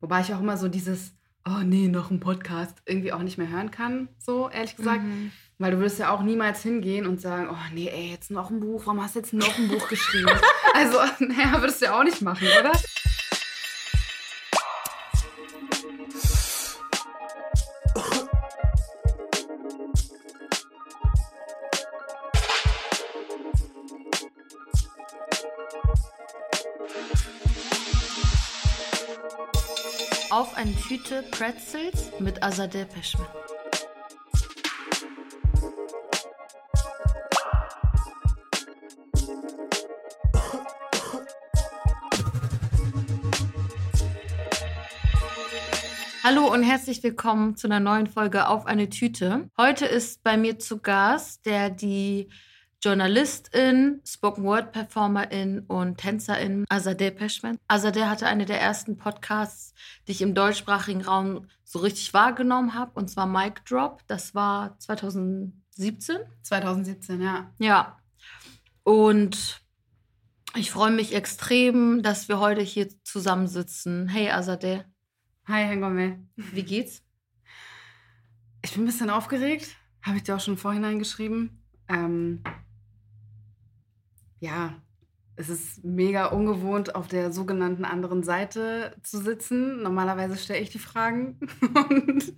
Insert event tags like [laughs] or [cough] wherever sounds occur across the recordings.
Wobei ich auch immer so dieses, oh nee, noch ein Podcast irgendwie auch nicht mehr hören kann, so ehrlich gesagt. Mhm. Weil du würdest ja auch niemals hingehen und sagen, oh nee, ey, jetzt noch ein Buch, warum hast du jetzt noch ein Buch geschrieben? [laughs] also, [laughs] naja, würdest du ja auch nicht machen, oder? Tüte Pretzels mit Azadeh Peschman. Hallo und herzlich willkommen zu einer neuen Folge Auf eine Tüte. Heute ist bei mir zu Gast der die Journalistin, Spoken Word Performerin und Tänzerin Azadeh Peschman. Azadeh hatte eine der ersten Podcasts, die ich im deutschsprachigen Raum so richtig wahrgenommen habe, und zwar Mic Drop. Das war 2017. 2017, ja. Ja. Und ich freue mich extrem, dass wir heute hier zusammensitzen. Hey Azadeh, Hi, Hengome. wie geht's? Ich bin ein bisschen aufgeregt. Habe ich dir auch schon im Vorhinein geschrieben. Ähm, ja, es ist mega ungewohnt, auf der sogenannten anderen Seite zu sitzen. Normalerweise stelle ich die Fragen [laughs] und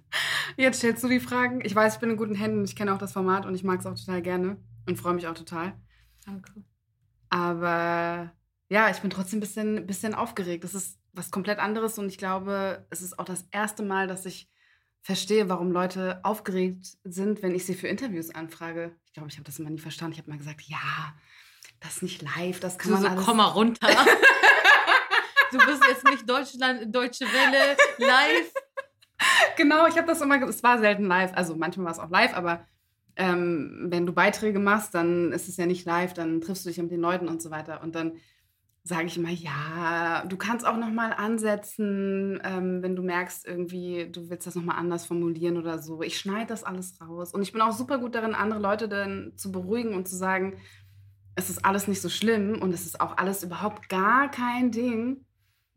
jetzt stellst du die Fragen. Ich weiß, ich bin in guten Händen. Ich kenne auch das Format und ich mag es auch total gerne und freue mich auch total. Danke. Aber ja, ich bin trotzdem ein bisschen, bisschen aufgeregt. Das ist was komplett anderes und ich glaube, es ist auch das erste Mal, dass ich verstehe, warum Leute aufgeregt sind, wenn ich sie für Interviews anfrage. Ich glaube, ich habe das immer nie verstanden. Ich habe mal gesagt, ja, das ist nicht live, das kann So, man so alles... komm mal runter. [laughs] du bist jetzt nicht Deutschland, Deutsche Welle live. Genau, ich habe das immer, es war selten live, also manchmal war es auch live, aber ähm, wenn du Beiträge machst, dann ist es ja nicht live, dann triffst du dich mit den Leuten und so weiter und dann sage ich immer, ja, du kannst auch noch mal ansetzen, ähm, wenn du merkst irgendwie, du willst das noch mal anders formulieren oder so. Ich schneide das alles raus und ich bin auch super gut darin, andere Leute dann zu beruhigen und zu sagen, es ist alles nicht so schlimm und es ist auch alles überhaupt gar kein Ding.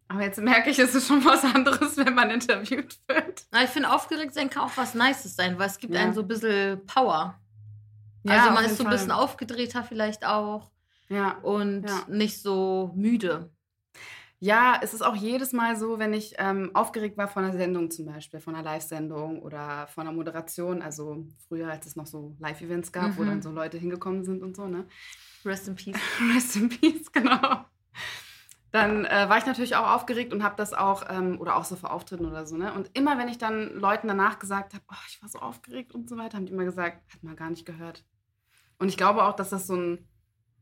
Aber jetzt merke ich, es ist schon was anderes, wenn man interviewt wird. Na, Ich finde, aufgeregt sein kann auch was Nices sein, weil es gibt Ja. einen so ein bisschen Power. Ja, also man ist so ein bisschen aufgedrehter vielleicht auch Ja. und Ja. nicht so müde. Ja, es ist auch jedes Mal so, wenn ich ähm, aufgeregt war von einer Sendung zum Beispiel, von einer Live-Sendung oder von einer Moderation, also früher, als es noch so Live-Events gab, wo Mhm. dann so Leute hingekommen sind und so, ne? Rest in peace. [laughs] Rest in Peace, genau. Dann äh, war ich natürlich auch aufgeregt und habe das auch, ähm, oder auch so vor Auftritten oder so, ne? Und immer, wenn ich dann Leuten danach gesagt habe, oh, ich war so aufgeregt und so weiter, haben die immer gesagt, hat man gar nicht gehört. Und ich glaube auch, dass das so ein,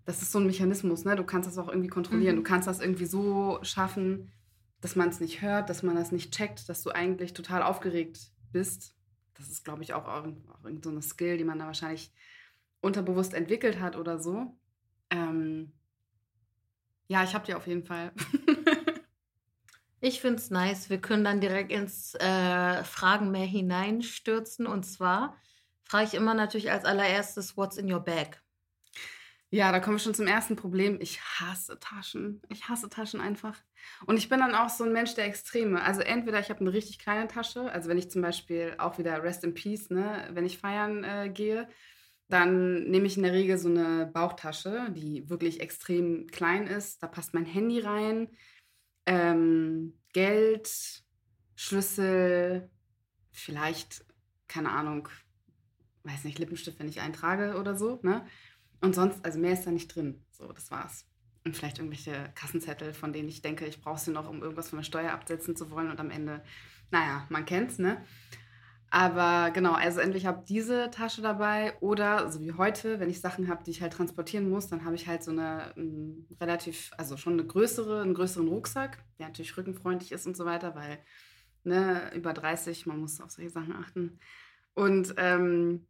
das ist so ein Mechanismus, ne? Du kannst das auch irgendwie kontrollieren. Mhm. Du kannst das irgendwie so schaffen, dass man es nicht hört, dass man das nicht checkt, dass du eigentlich total aufgeregt bist. Das ist, glaube ich, auch, auch, auch irgend so eine Skill, die man da wahrscheinlich unterbewusst entwickelt hat oder so. Ähm, ja, ich habe die auf jeden Fall. [laughs] Ich finde es nice. Wir können dann direkt ins äh, Fragen mehr hineinstürzen. Und zwar frage ich immer natürlich als allererstes, what's in your bag? Ja, da kommen wir schon zum ersten Problem. Ich hasse Taschen. Ich hasse Taschen einfach. Und ich bin dann auch so ein Mensch der Extreme. Also entweder ich habe eine richtig kleine Tasche, also wenn ich zum Beispiel auch wieder Rest in Peace, ne, wenn ich feiern äh, gehe, dann nehme ich in der Regel so eine Bauchtasche, die wirklich extrem klein ist. Da passt mein Handy rein, ähm, Geld, Schlüssel, vielleicht, keine Ahnung, weiß nicht, Lippenstift, wenn ich eintrage oder so, ne? Und sonst, also mehr ist da nicht drin. So, das war's. Und vielleicht irgendwelche Kassenzettel, von denen ich denke, ich brauche sie noch, um irgendwas von der Steuer absetzen zu wollen. Und am Ende, naja, man kennt's, ne? Aber genau, also entweder ich habe diese Tasche dabei oder so wie heute, wenn ich Sachen habe, die ich halt transportieren muss, dann habe ich halt so eine ähm, relativ, also schon eine größere, einen größeren Rucksack, der natürlich rückenfreundlich ist und so weiter, weil ne, über 30, man muss auf solche Sachen achten. Und ähm,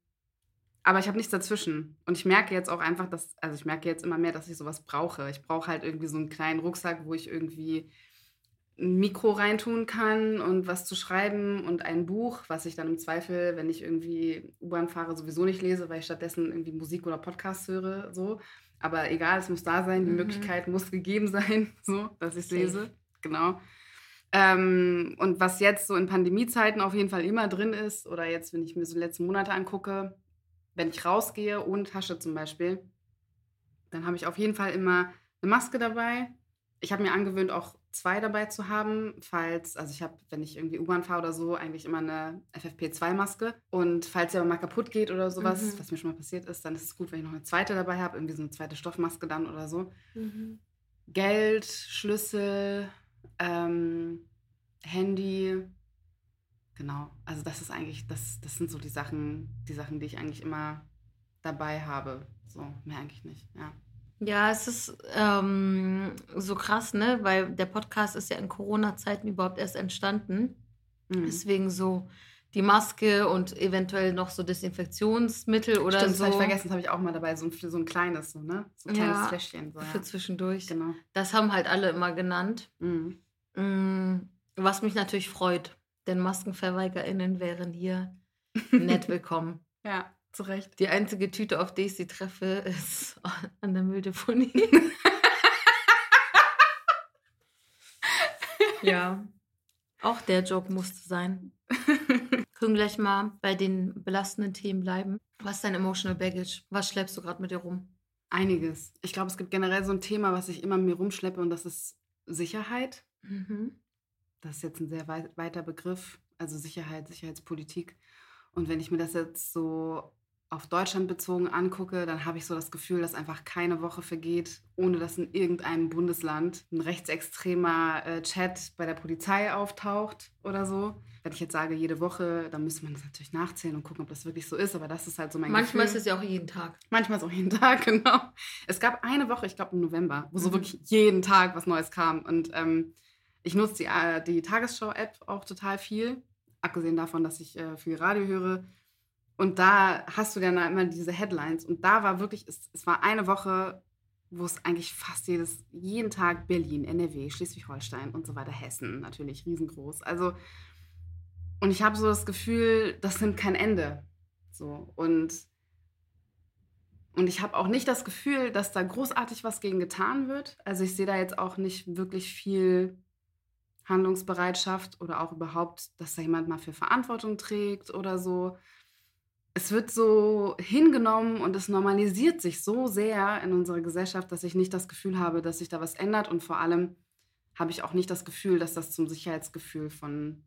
aber ich habe nichts dazwischen. Und ich merke jetzt auch einfach, dass, also ich merke jetzt immer mehr, dass ich sowas brauche. Ich brauche halt irgendwie so einen kleinen Rucksack, wo ich irgendwie ein Mikro reintun kann und was zu schreiben und ein Buch, was ich dann im Zweifel, wenn ich irgendwie U-Bahn fahre, sowieso nicht lese, weil ich stattdessen irgendwie Musik oder Podcasts höre, so. Aber egal, es muss da sein, die Mhm. Möglichkeit muss gegeben [laughs] sein, so, dass ich es lese. Genau. Ähm, und was jetzt so in Pandemiezeiten auf jeden Fall immer drin ist, oder jetzt, wenn ich mir so die letzten Monate angucke, wenn ich rausgehe, ohne Tasche zum Beispiel, dann habe ich auf jeden Fall immer eine Maske dabei. Ich habe mir angewöhnt, auch zwei dabei zu haben, falls, also ich habe, wenn ich irgendwie U-Bahn fahre oder so, eigentlich immer eine FFP2-Maske. Und falls sie aber mal kaputt geht oder sowas, mhm. was mir schon mal passiert ist, dann ist es gut, wenn ich noch eine zweite dabei habe, irgendwie so eine zweite Stoffmaske dann oder so. Mhm. Geld, Schlüssel, ähm, Handy. Genau, also das ist eigentlich, das, das sind so die Sachen, die Sachen, die ich eigentlich immer dabei habe. So, mehr eigentlich nicht, ja. Ja, es ist ähm, so krass, ne? Weil der Podcast ist ja in Corona-Zeiten überhaupt erst entstanden. Mhm. Deswegen so die Maske und eventuell noch so Desinfektionsmittel oder Stimmt, so. Stimmt, vergessen, das habe ich auch mal dabei, so ein, so ein kleines, so, ne? So ein kleines ja, Fläschchen. So, ja. Für zwischendurch. Genau. Das haben halt alle immer genannt. Mhm. Mm, was mich natürlich freut, denn MaskenverweigerInnen wären hier [laughs] nett willkommen. ja. Zu Recht. Die einzige Tüte, auf die ich sie treffe, [laughs] ist an der Mülldeponie. [laughs] ja. Auch der Joke musste sein. Können gleich mal bei den belastenden Themen bleiben. Was ist dein Emotional Baggage? Was schleppst du gerade mit dir rum? Einiges. Ich glaube, es gibt generell so ein Thema, was ich immer mit mir rumschleppe und das ist Sicherheit. Mhm. Das ist jetzt ein sehr weit, weiter Begriff. Also Sicherheit, Sicherheitspolitik. Und wenn ich mir das jetzt so auf Deutschland bezogen angucke, dann habe ich so das Gefühl, dass einfach keine Woche vergeht, ohne dass in irgendeinem Bundesland ein rechtsextremer äh, Chat bei der Polizei auftaucht oder so. Wenn ich jetzt sage, jede Woche, dann müsste man das natürlich nachzählen und gucken, ob das wirklich so ist. Aber das ist halt so mein Manchmal Gefühl. ist es ja auch jeden Tag. Manchmal ist es auch jeden Tag, [laughs] genau. Es gab eine Woche, ich glaube im November, wo so mhm. wirklich jeden Tag was Neues kam. Und ähm, ich nutze die, äh, die Tagesschau-App auch total viel. Abgesehen davon, dass ich äh, viel Radio höre und da hast du dann immer diese Headlines. Und da war wirklich, es, es war eine Woche, wo es eigentlich fast jedes, jeden Tag Berlin, NRW, Schleswig-Holstein und so weiter, Hessen natürlich riesengroß. Also, und ich habe so das Gefühl, das nimmt kein Ende. So, und, und ich habe auch nicht das Gefühl, dass da großartig was gegen getan wird. Also ich sehe da jetzt auch nicht wirklich viel Handlungsbereitschaft oder auch überhaupt, dass da jemand mal für Verantwortung trägt oder so es wird so hingenommen und es normalisiert sich so sehr in unserer Gesellschaft, dass ich nicht das Gefühl habe, dass sich da was ändert. Und vor allem habe ich auch nicht das Gefühl, dass das zum Sicherheitsgefühl von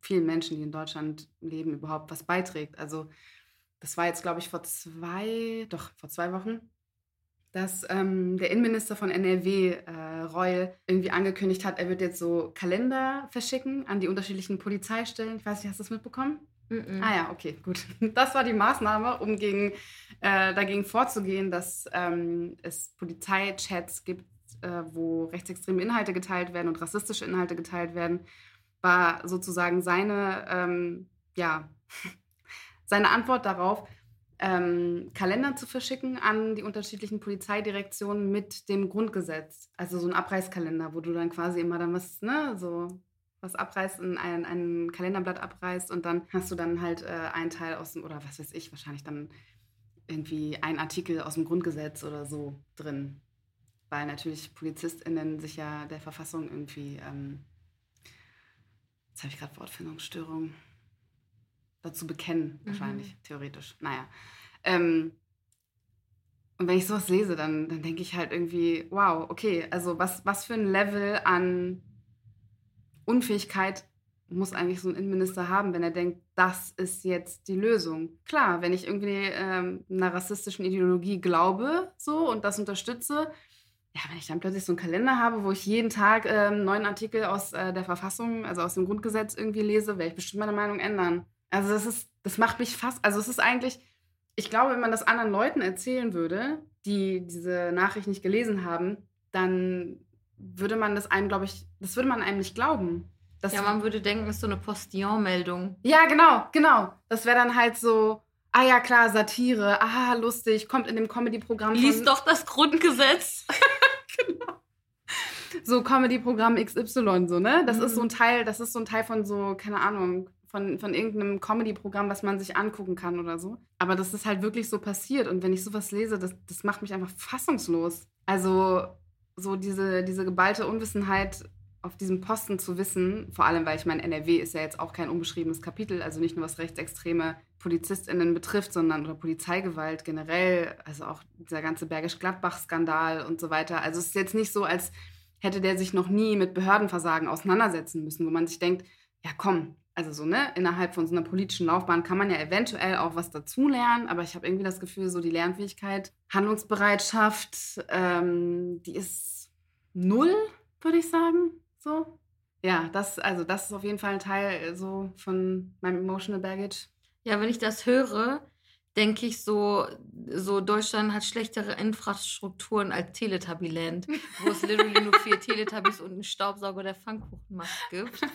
vielen Menschen, die in Deutschland leben, überhaupt was beiträgt. Also das war jetzt, glaube ich, vor zwei, doch vor zwei Wochen, dass ähm, der Innenminister von NRW, äh, Reul, irgendwie angekündigt hat, er wird jetzt so Kalender verschicken an die unterschiedlichen Polizeistellen. Ich weiß nicht, hast du das mitbekommen? Mm Ah ja, okay, gut. [laughs] Das war die Maßnahme, um gegen, äh, dagegen vorzugehen, dass ähm, es Polizeichats gibt, äh, wo rechtsextreme Inhalte geteilt werden und rassistische Inhalte geteilt werden, war sozusagen seine, ähm, ja, [laughs] seine Antwort darauf, ähm, Kalender zu verschicken an die unterschiedlichen Polizeidirektionen mit dem Grundgesetz. Also so ein Abreißkalender, wo du dann quasi immer dann was, ne, so was abreißt, ein, ein, ein Kalenderblatt abreißt und dann hast du dann halt äh, einen Teil aus dem, oder was weiß ich, wahrscheinlich dann irgendwie ein Artikel aus dem Grundgesetz oder so drin. Weil natürlich PolizistInnen sich ja der Verfassung irgendwie, ähm, jetzt habe ich gerade Wortfindungsstörung, dazu bekennen, wahrscheinlich, mhm. theoretisch. Naja. Ähm, und wenn ich sowas lese, dann, dann denke ich halt irgendwie, wow, okay, also was, was für ein Level an Unfähigkeit muss eigentlich so ein Innenminister haben, wenn er denkt, das ist jetzt die Lösung. Klar, wenn ich irgendwie ähm, einer rassistischen Ideologie glaube so und das unterstütze, ja, wenn ich dann plötzlich so einen Kalender habe, wo ich jeden Tag einen neuen Artikel aus äh, der Verfassung, also aus dem Grundgesetz irgendwie lese, werde ich bestimmt meine Meinung ändern. Also das ist, das macht mich fast, also es ist eigentlich, ich glaube, wenn man das anderen Leuten erzählen würde, die diese Nachricht nicht gelesen haben, dann würde man das einem, glaube ich, das würde man einem nicht glauben. Das ja, man würde denken, es ist so eine Postillon-Meldung. Ja, genau, genau. Das wäre dann halt so, ah ja, klar, Satire, ah, lustig, kommt in dem Comedy-Programm. Lies doch das Grundgesetz. [laughs] genau. So Comedy-Programm XY, so, ne? Das mhm. ist so ein Teil, das ist so ein Teil von so, keine Ahnung, von, von irgendeinem Comedy-Programm, was man sich angucken kann oder so. Aber das ist halt wirklich so passiert. Und wenn ich sowas lese, das, das macht mich einfach fassungslos. Also, so diese, diese geballte Unwissenheit auf diesem Posten zu wissen, vor allem weil ich meine, NRW ist ja jetzt auch kein unbeschriebenes Kapitel, also nicht nur was rechtsextreme PolizistInnen betrifft, sondern oder Polizeigewalt generell, also auch dieser ganze Bergisch-Gladbach-Skandal und so weiter. Also es ist jetzt nicht so, als hätte der sich noch nie mit Behördenversagen auseinandersetzen müssen, wo man sich denkt, ja komm, also so, ne, innerhalb von so einer politischen Laufbahn kann man ja eventuell auch was dazulernen, aber ich habe irgendwie das Gefühl, so die Lernfähigkeit, Handlungsbereitschaft, ähm, die ist null, würde ich sagen. So. Ja, das, also das ist auf jeden Fall ein Teil äh, so von meinem Emotional Baggage. Ja, wenn ich das höre, denke ich so, so Deutschland hat schlechtere Infrastrukturen als Teletubbyland, wo es literally nur vier [laughs] Teletubbies und einen Staubsauger, der Pfannkuchen macht, gibt. [laughs]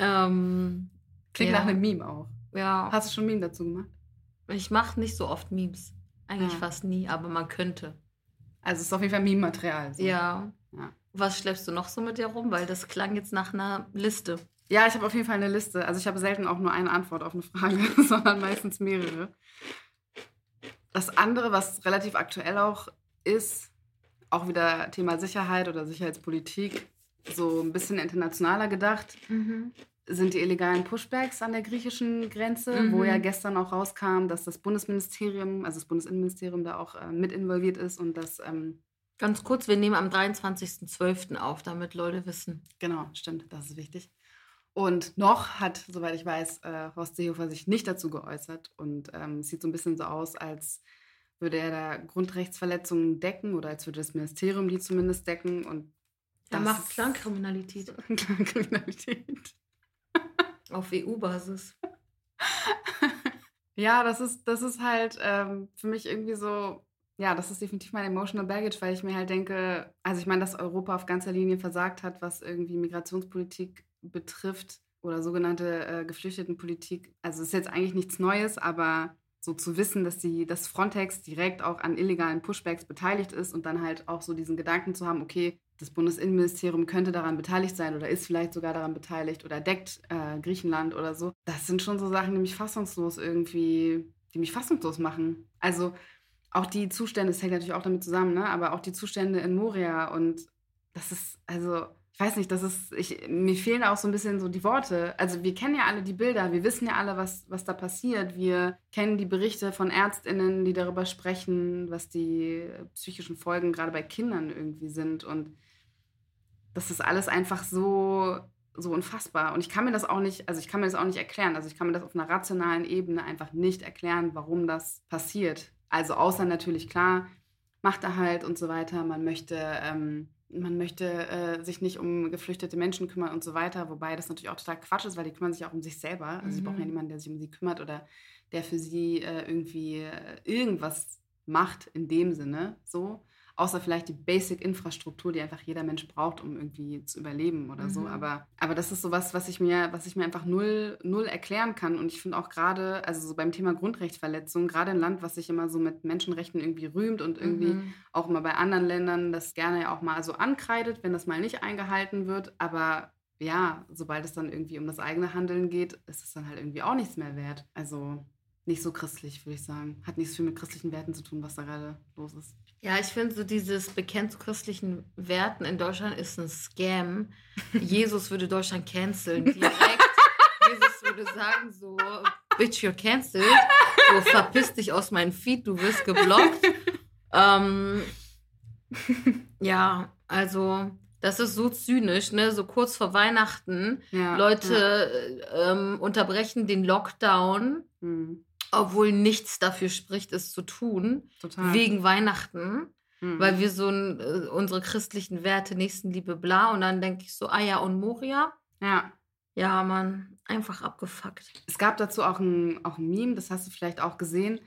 ähm, Klingt ja. nach einem Meme auch. Ja, Hast du schon ein Meme dazu gemacht? ich mache nicht so oft Memes. Eigentlich Ja. fast nie, aber man könnte. Also es ist auf jeden Fall Meme-Material. So. Ja. Ja. Was schleppst du noch so mit dir rum? Weil das klang jetzt nach einer Liste. Ja, ich habe auf jeden Fall eine Liste. Also ich habe selten auch nur eine Antwort auf eine Frage, [laughs] sondern meistens mehrere. Das andere, was relativ aktuell auch ist, auch wieder Thema Sicherheit oder Sicherheitspolitik, so ein bisschen internationaler gedacht, sind die illegalen Pushbacks an der griechischen Grenze, Mhm. wo ja gestern auch rauskam, dass das Bundesministerium, also das Bundesinnenministerium da auch äh, mit involviert ist und das, ähm, Ganz kurz, wir nehmen am 23.12. auf, damit Leute wissen. genau, stimmt, das ist wichtig. Und noch hat, soweit ich weiß, äh, Horst Seehofer sich nicht dazu geäußert und ähm, sieht so ein bisschen so aus, als würde er da Grundrechtsverletzungen decken oder als würde das Ministerium die zumindest decken und Er macht ist- Clankriminalität [laughs] Kriminalität. Auf EU-Basis. [laughs] Ja, das ist, das ist halt ähm, für mich irgendwie so, ja, das ist definitiv mein emotional baggage, weil ich mir halt denke, also ich meine, dass Europa auf ganzer Linie versagt hat, was irgendwie Migrationspolitik betrifft oder sogenannte äh, Geflüchtetenpolitik. Also es ist jetzt eigentlich nichts Neues, aber so zu wissen, dass die, dass Frontex direkt auch an illegalen Pushbacks beteiligt ist und dann halt auch so diesen Gedanken zu haben, okay, das Bundesinnenministerium könnte daran beteiligt sein oder ist vielleicht sogar daran beteiligt oder deckt äh, Griechenland oder so. Das sind schon so Sachen, die mich fassungslos irgendwie, die mich fassungslos machen. Also auch die Zustände, es hängt natürlich auch damit zusammen, ne? aber auch die Zustände in Moria und das ist, also, ich weiß nicht, das ist, ich, mir fehlen auch so ein bisschen so die Worte. Also wir kennen ja alle die Bilder, wir wissen ja alle, was, was da passiert. Wir kennen die Berichte von ÄrztInnen, die darüber sprechen, was die psychischen Folgen gerade bei Kindern irgendwie sind. Und das ist alles einfach so, so unfassbar. Und ich kann mir das auch nicht, also ich kann mir das auch nicht erklären. Also ich kann mir das auf einer rationalen Ebene einfach nicht erklären, warum das passiert. Also außer natürlich klar, Machterhalt und so weiter. Man möchte, ähm, man möchte äh, sich nicht um geflüchtete Menschen kümmern und so weiter. Wobei das natürlich auch total Quatsch ist, weil die kümmern sich auch um sich selber. Also sie Mhm. brauchen ja niemanden, der sich um sie kümmert oder der für sie äh, irgendwie äh, irgendwas macht in dem Sinne. So. Außer vielleicht die Basic-Infrastruktur, die einfach jeder Mensch braucht, um irgendwie zu überleben oder so. Mhm. Aber, aber das ist sowas, was ich mir, was ich mir einfach null, null erklären kann. Und ich finde auch gerade, also so beim Thema Grundrechtsverletzung, gerade ein Land, was sich immer so mit Menschenrechten irgendwie rühmt und irgendwie Mhm. auch immer bei anderen Ländern das gerne ja auch mal so ankreidet, wenn das mal nicht eingehalten wird. Aber ja, sobald es dann irgendwie um das eigene Handeln geht, ist es dann halt irgendwie auch nichts mehr wert. Also nicht so christlich, würde ich sagen. Hat nicht so viel mit christlichen Werten zu tun, was da gerade los ist. Ja, ich finde so dieses bekennt zu christlichen Werten in Deutschland ist ein Scam. [laughs] Jesus würde Deutschland canceln [laughs] direkt. Jesus würde sagen so, bitch, you're cancelled. So, verpiss dich aus meinem Feed, du wirst geblockt. ähm, ja, also das ist so zynisch, ne? So kurz vor Weihnachten. Ja, Leute äh, ähm, unterbrechen den Lockdown, Ja. Obwohl nichts dafür spricht, es zu tun, total. wegen Weihnachten Hm. weil wir so ein, äh, unsere christlichen Werte, Nächstenliebe, bla. Und dann denke ich so, Aya und Moria. Ja. Ja, Mann, einfach abgefuckt. Es gab dazu auch ein, auch ein Meme, das hast du vielleicht auch gesehen.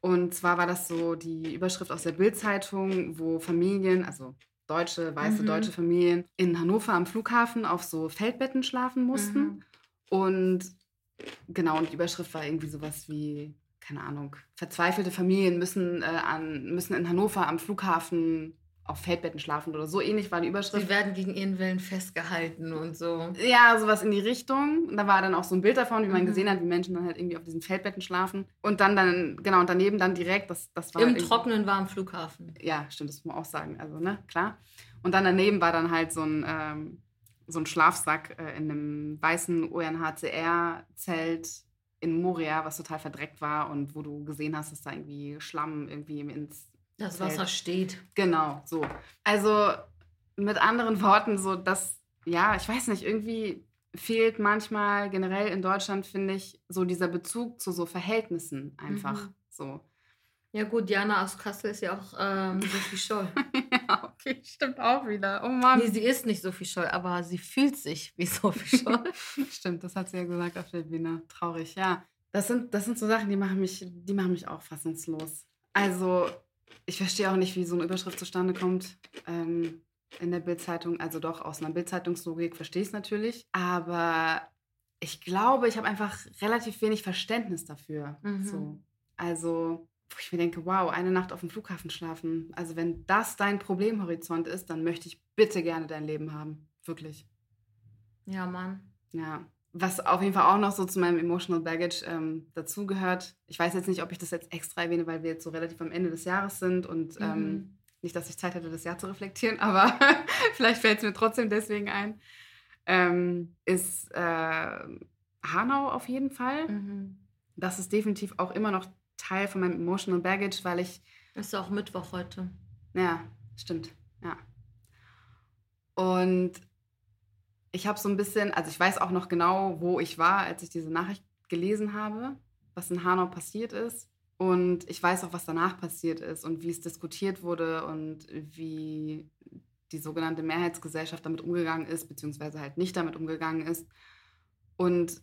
Und zwar war das so die Überschrift aus der Bild-Zeitung, wo Familien, also deutsche, weiße Mhm. deutsche Familien, in Hannover am Flughafen auf so Feldbetten schlafen mussten. Mhm. Und genau, und die Überschrift war irgendwie sowas wie, keine Ahnung, verzweifelte Familien müssen, äh, an, müssen in Hannover am Flughafen auf Feldbetten schlafen oder so ähnlich war die Überschrift. Sie werden gegen ihren Willen festgehalten und so. Ja, sowas in die Richtung. Und da war dann auch so ein Bild davon, wie man Mhm. gesehen hat, wie Menschen dann halt irgendwie auf diesen Feldbetten schlafen. Und dann, dann genau, und daneben dann direkt, das, das war Im irgendwie- Trockenen war am Flughafen. Ja, stimmt, das muss man auch sagen. Also, ne, klar. Und dann daneben war dann halt so ein, ähm, so ein Schlafsack äh, in einem weißen UNHCR-Zelt in Moria, was total verdreckt war und wo du gesehen hast, dass da irgendwie Schlamm irgendwie ins Das Zelt- Wasser steht. Genau, so. Also mit anderen Worten, so dass, ja, ich weiß nicht, irgendwie fehlt manchmal generell in Deutschland, finde ich, so dieser Bezug zu so Verhältnissen einfach. Mhm. So. Ja gut, Jana aus Kassel ist ja auch ähm, Sophie Scholl. [laughs] ja, okay, stimmt auch wieder. Oh Mann. nee, sie ist nicht Sophie Scholl, aber sie fühlt sich wie Sophie Scholl. [laughs] Stimmt, das hat sie ja gesagt auf der Bühne. Traurig, ja. Das sind, das sind so Sachen, die machen mich, die machen mich auch fassungslos. Also, ich verstehe auch nicht, wie so eine Überschrift zustande kommt ähm, in der Bildzeitung. Also doch, aus einer Bildzeitungslogik verstehe ich es natürlich. Aber ich glaube, ich habe einfach relativ wenig Verständnis dafür. Mhm. So. Also, wo ich mir denke, wow, eine Nacht auf dem Flughafen schlafen. Also, wenn das dein Problemhorizont ist, dann möchte ich bitte gerne dein Leben haben. Wirklich. ja, Mann. Ja, was auf jeden Fall auch noch so zu meinem Emotional Baggage ähm, dazugehört. Ich weiß jetzt nicht, ob ich das jetzt extra erwähne, weil wir jetzt so relativ am Ende des Jahres sind und ähm, Mhm. nicht, dass ich Zeit hätte, das Jahr zu reflektieren, [laughs] aber [laughs] vielleicht fällt es mir trotzdem deswegen ein. Ähm, ist äh, Hanau auf jeden Fall. Mhm. Das ist definitiv auch immer noch Teil von meinem Emotional Baggage, weil ich Ist ja auch Mittwoch heute. ja, stimmt. Ja. Und ich habe so ein bisschen, also ich weiß auch noch genau, wo ich war, als ich diese Nachricht gelesen habe, was in Hanau passiert ist. Und ich weiß auch, was danach passiert ist und wie es diskutiert wurde und wie die sogenannte Mehrheitsgesellschaft damit umgegangen ist, beziehungsweise halt nicht damit umgegangen ist. Und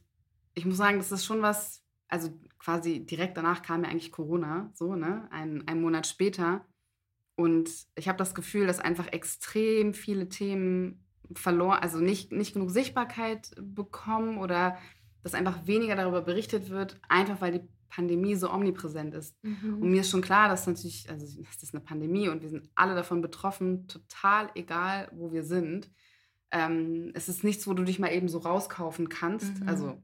ich muss sagen, das ist schon was, also quasi direkt danach kam ja eigentlich Corona, so, ne? Ein, ein Monat später. Und ich habe das Gefühl, dass einfach extrem viele Themen verloren, also nicht, nicht genug Sichtbarkeit bekommen oder dass einfach weniger darüber berichtet wird, einfach weil die Pandemie so omnipräsent ist. Mhm. Und mir ist schon klar, dass natürlich, also es ist eine Pandemie und wir sind alle davon betroffen, total egal, wo wir sind. Ähm, es ist nichts, wo du dich mal eben so rauskaufen kannst. Mhm. Also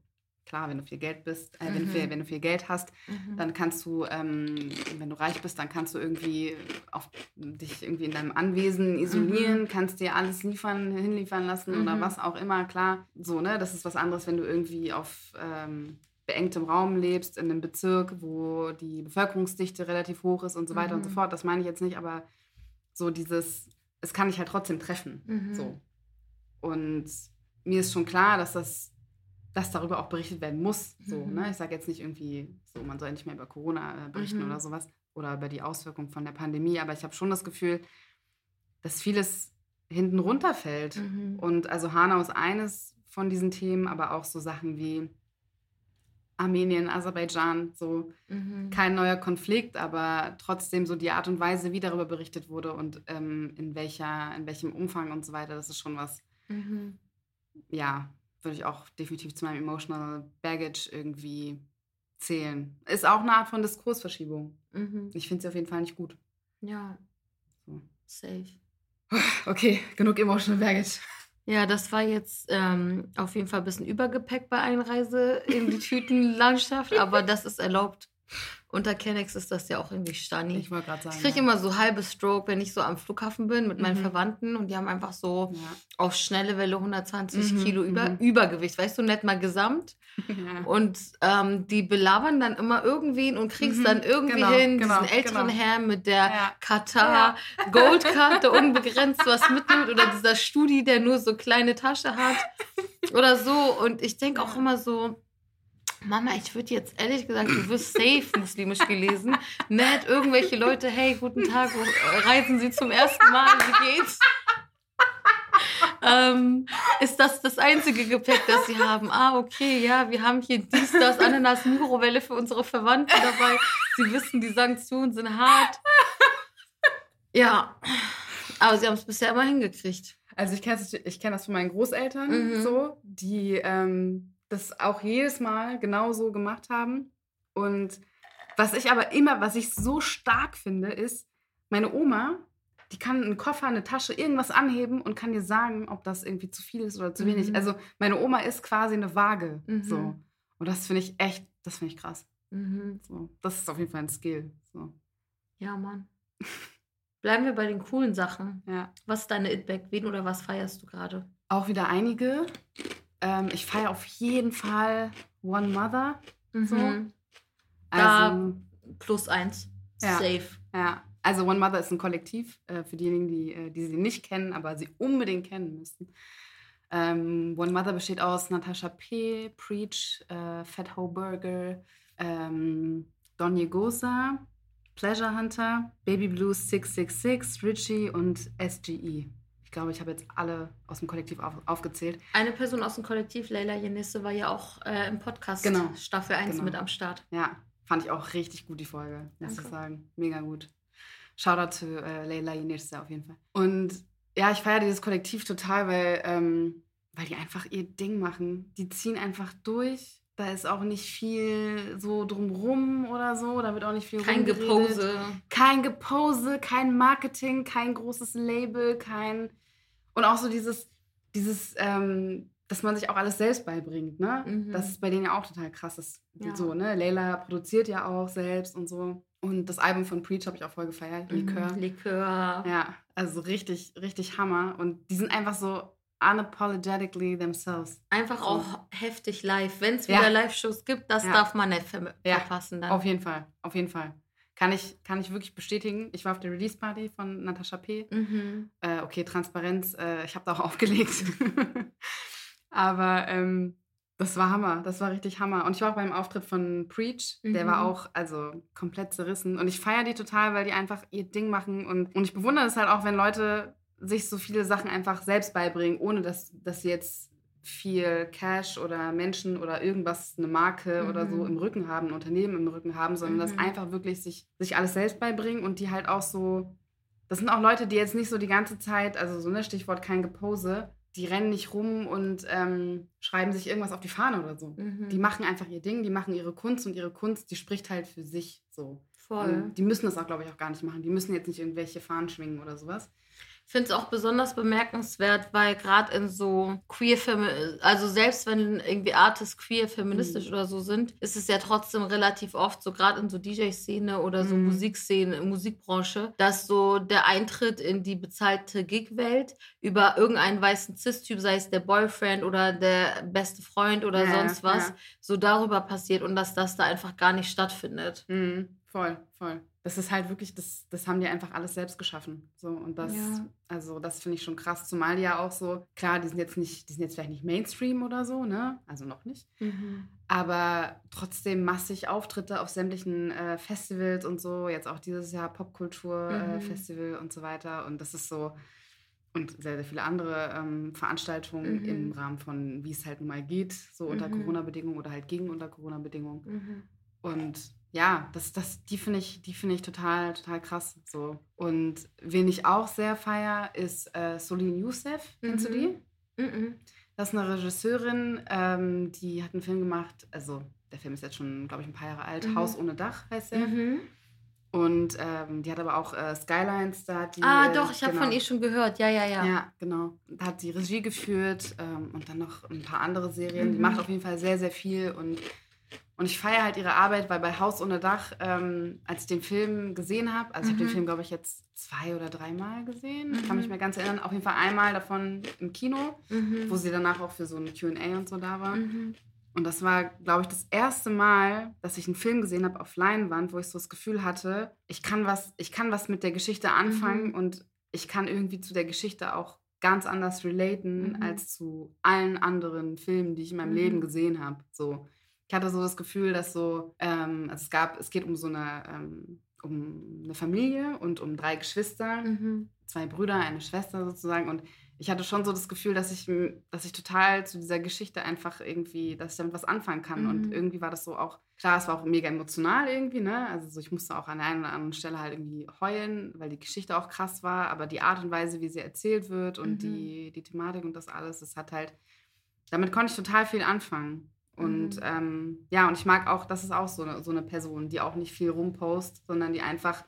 klar, wenn du viel Geld bist, äh, wenn, du Mhm. viel, wenn du viel Geld hast, Mhm. dann kannst du, ähm, wenn du reich bist, dann kannst du irgendwie auf dich irgendwie in deinem Anwesen isolieren, kannst dir alles liefern, hinliefern lassen oder Mhm. was auch immer. Klar, so, ne? Das ist was anderes, wenn du irgendwie auf ähm, beengtem Raum lebst, in einem Bezirk, wo die Bevölkerungsdichte relativ hoch ist und so weiter und so Mhm. fort. Das meine ich jetzt nicht, aber so dieses, es kann dich halt trotzdem treffen. Mhm. So. Und mir ist schon klar, dass das dass darüber auch berichtet werden muss. So, Mhm. ne? Ich sage jetzt nicht irgendwie, so, man soll nicht mehr über Corona äh, berichten Mhm. oder sowas oder über die Auswirkungen von der Pandemie, aber ich habe schon das Gefühl, dass vieles hinten runterfällt. Mhm. Und also Hanau ist eines von diesen Themen, aber auch so Sachen wie Armenien, Aserbaidschan, so Mhm. kein neuer Konflikt, aber trotzdem so die Art und Weise, wie darüber berichtet wurde und ähm, in, welcher, in welchem Umfang und so weiter, das ist schon was, Mhm. ja, würde ich auch definitiv zu meinem Emotional Baggage irgendwie zählen. Ist auch eine Art von Diskursverschiebung. Mhm. Ich finde sie auf jeden Fall nicht gut. Ja, So. safe. [sighs] Okay, genug Emotional Baggage. Ja, das war jetzt ähm, auf jeden Fall ein bisschen Übergepäck bei Einreise in die [laughs] Tütenlandschaft, aber das ist erlaubt. Unter Kennex ist das ja auch irgendwie Stani. Ich wollte gerade sagen. Ich kriege ja. immer so halbe Stroke, wenn ich so am Flughafen bin mit meinen Mhm. Verwandten und die haben einfach so Ja. auf schnelle Welle 120 Mhm, Kilo über, mhm. Übergewicht, weißt du, nicht mal gesamt. [laughs] ja. Und ähm, die belabern dann immer irgendwen und kriegst Mhm, dann irgendwie genau, hin, genau, diesen älteren genau. Herrn mit der. Katar [laughs] Goldcard, der unbegrenzt was mitnimmt oder dieser Studi, der nur so kleine Tasche hat [laughs] oder so. Und ich denke auch immer so, Mama, ich würde jetzt ehrlich gesagt, du wirst safe muslimisch gelesen. Nicht irgendwelche Leute, hey, guten Tag, wo äh, reisen Sie zum ersten Mal, wie geht's? ähm, ist das das einzige Gepäck, das Sie haben? Ah, okay, ja, wir haben hier dies, das, Ananas, Mikrowelle für unsere Verwandten dabei. Sie wissen, die Sanktionen sind hart. Ja, aber Sie haben es bisher immer hingekriegt. Also ich kenne das, ich kenn das von meinen Großeltern Mhm. so, die ähm, das auch jedes Mal genau so gemacht haben. Und was ich aber immer, was ich so stark finde, ist, meine Oma, die kann einen Koffer, eine Tasche, irgendwas anheben und kann dir sagen, ob das irgendwie zu viel ist oder zu wenig. Mhm. Also meine Oma ist quasi eine Waage. Mhm. So. Und das finde ich echt, das finde ich krass. Mhm. So. Das ist auf jeden Fall ein Skill. So. Ja, Mann. Bleiben wir bei den coolen Sachen. Ja. Was ist deine It-Back? Wen oder was feierst du gerade? Auch wieder einige. Ähm, ich feiere auf jeden Fall One Mother. So. Mhm. Da- Also, Plus eins. Ja. Safe. ja. Also One Mother ist ein Kollektiv, äh, für diejenigen, die, äh, die sie nicht kennen, aber sie unbedingt kennen müssen. Ähm, One Mother besteht aus Natasha P., Preach, äh, Fat Ho Burger, ähm, Donye Gosa, Pleasure Hunter, Baby Blues 666, Richie und SGE. Ich glaube, ich habe jetzt alle aus dem Kollektiv auf, aufgezählt. Eine Person aus dem Kollektiv, Leila Jenisse, war ja auch äh, im Podcast Genau. Staffel 1 Genau. mit am Start. Ja, fand ich auch richtig gut, die Folge, muss Danke. ich sagen. Mega gut. Shoutout zu äh, Leila Yenirse auf jeden Fall. Und ja, ich feiere dieses Kollektiv total, weil, ähm, weil die einfach ihr Ding machen. Die ziehen einfach durch. Da ist auch nicht viel so drumrum oder so. Da wird auch nicht viel Kein rumgeredet. Gepose. Kein Gepose, kein Marketing, kein großes Label, kein. Und auch so dieses, dieses, ähm, dass man sich auch alles selbst beibringt, ne? Mhm. Das ist bei denen ja auch total krass. Das, Ja. So, ne? Leila produziert ja auch selbst und so. Und das Album von Preach habe ich auch voll gefeiert, Likör. Mhm. Likör. Ja, also richtig, richtig Hammer. Und die sind einfach so unapologetically themselves. Einfach So. auch heftig live. Wenn es Ja. wieder Live-Shows gibt, das Ja. darf man nicht ver Ja. verpassen dann. Auf jeden Fall, auf jeden Fall. Kann ich, kann ich wirklich bestätigen. Ich war auf der Release-Party von Natascha P. Mhm. Äh, okay, Transparenz, äh, ich habe da auch [laughs] aufgelegt. Aber ähm, das war Hammer, das war richtig Hammer. Und ich war auch beim Auftritt von Preach, der Mhm. war auch also komplett zerrissen. Und ich feiere die total, weil die einfach ihr Ding machen. Und, und ich bewundere es halt auch, wenn Leute sich so viele Sachen einfach selbst beibringen, ohne dass, dass sie jetzt viel Cash oder Menschen oder irgendwas, eine Marke oder so Mhm. im Rücken haben, ein Unternehmen im Rücken haben, sondern das Mhm. einfach wirklich sich, sich alles selbst beibringen und die halt auch so das sind auch Leute, die jetzt nicht so die ganze Zeit, also so ne Stichwort kein Gepose, die rennen nicht rum und ähm, schreiben sich irgendwas auf die Fahne oder so. Mhm. Die machen einfach ihr Ding, die machen ihre Kunst und ihre Kunst, die spricht halt für sich so. Voll. Und die müssen das auch, glaube ich, auch gar nicht machen. Die müssen jetzt nicht irgendwelche Fahnen schwingen oder sowas. Ich finde es auch besonders bemerkenswert, weil gerade in so queer also selbst wenn irgendwie Artists queer feministisch Mhm. oder so sind, ist es ja trotzdem relativ oft so gerade in so DJ-Szene oder so Mhm. Musikszene, Musikbranche, dass so der Eintritt in die bezahlte Gig-Welt über irgendeinen weißen Cis-Typ, sei es der Boyfriend oder der beste Freund oder Ja, sonst was, ja. so darüber passiert und dass das da einfach gar nicht stattfindet. Mhm, voll, voll. Das ist halt wirklich, das, das haben die einfach alles selbst geschaffen. So, und das, Ja. also das finde ich schon krass. Zumal die ja auch so, klar, die sind jetzt nicht, die sind jetzt vielleicht nicht Mainstream oder so, ne? Also noch nicht. aber trotzdem massig Auftritte auf sämtlichen äh, Festivals und so. Jetzt auch dieses Jahr Mhm. Popkultur-Festival und so weiter. Und das ist so. Und sehr, sehr viele andere ähm, Veranstaltungen Mhm. im Rahmen von, wie es halt nun mal geht, so unter Mhm. Corona-Bedingungen oder halt gegen unter Corona-Bedingungen. Mhm. Und ja, das, das, die finde ich, die finde ich total, total krass. So. Und wen ich auch sehr feier, ist äh, Solin Youssef. Kennst du Mhm. die? Mhm. Das ist eine Regisseurin, ähm, die hat einen Film gemacht, also der Film ist jetzt schon, glaube ich, ein paar Jahre alt. Mhm. Haus ohne Dach heißt er. Mhm. Und ähm, die hat aber auch äh, Skylines, da hat die. Ah, doch, ich habe genau. von ihr schon gehört. Ja, ja, ja. Ja. genau. Da hat die Regie geführt ähm, und dann noch ein paar andere Serien. Die Mhm. macht auf jeden Fall sehr, sehr viel und, und ich feiere halt ihre Arbeit, weil bei Haus ohne Dach, ähm, als ich den Film gesehen habe, also ich habe Mhm. den Film, glaube ich, jetzt zwei oder dreimal gesehen. Ich kann mich Mhm. mehr ganz erinnern. Auf jeden Fall einmal davon im Kino, Mhm. wo sie danach auch für so ein QA und so da war. Mhm. Und das war, glaube ich, das erste Mal, dass ich einen Film gesehen habe auf Leinwand, wo ich so das Gefühl hatte, ich kann was, ich kann was mit der Geschichte anfangen Mhm. und ich kann irgendwie zu der Geschichte auch ganz anders relaten Mhm. als zu allen anderen Filmen, die ich in meinem Mhm. Leben gesehen habe. So, ich hatte so das Gefühl, dass so, ähm, also es gab, es geht um so eine, ähm, um eine Familie und um drei Geschwister Mhm. zwei Brüder, eine Schwester sozusagen. Und ich hatte schon so das Gefühl, dass ich, dass ich total zu dieser Geschichte einfach irgendwie, dass ich damit was anfangen kann. Mhm. Und irgendwie war das so auch, klar, es war auch mega emotional irgendwie, ne? Also so, ich musste auch an der einen oder anderen Stelle halt irgendwie heulen, weil die Geschichte auch krass war, aber die Art und Weise, wie sie erzählt wird und Mhm. die, die Thematik und das alles, das hat halt, damit konnte ich total viel anfangen. Und Mhm. ähm, ja, und ich mag auch, das ist auch so eine, so eine Person, die auch nicht viel rumpost, sondern die einfach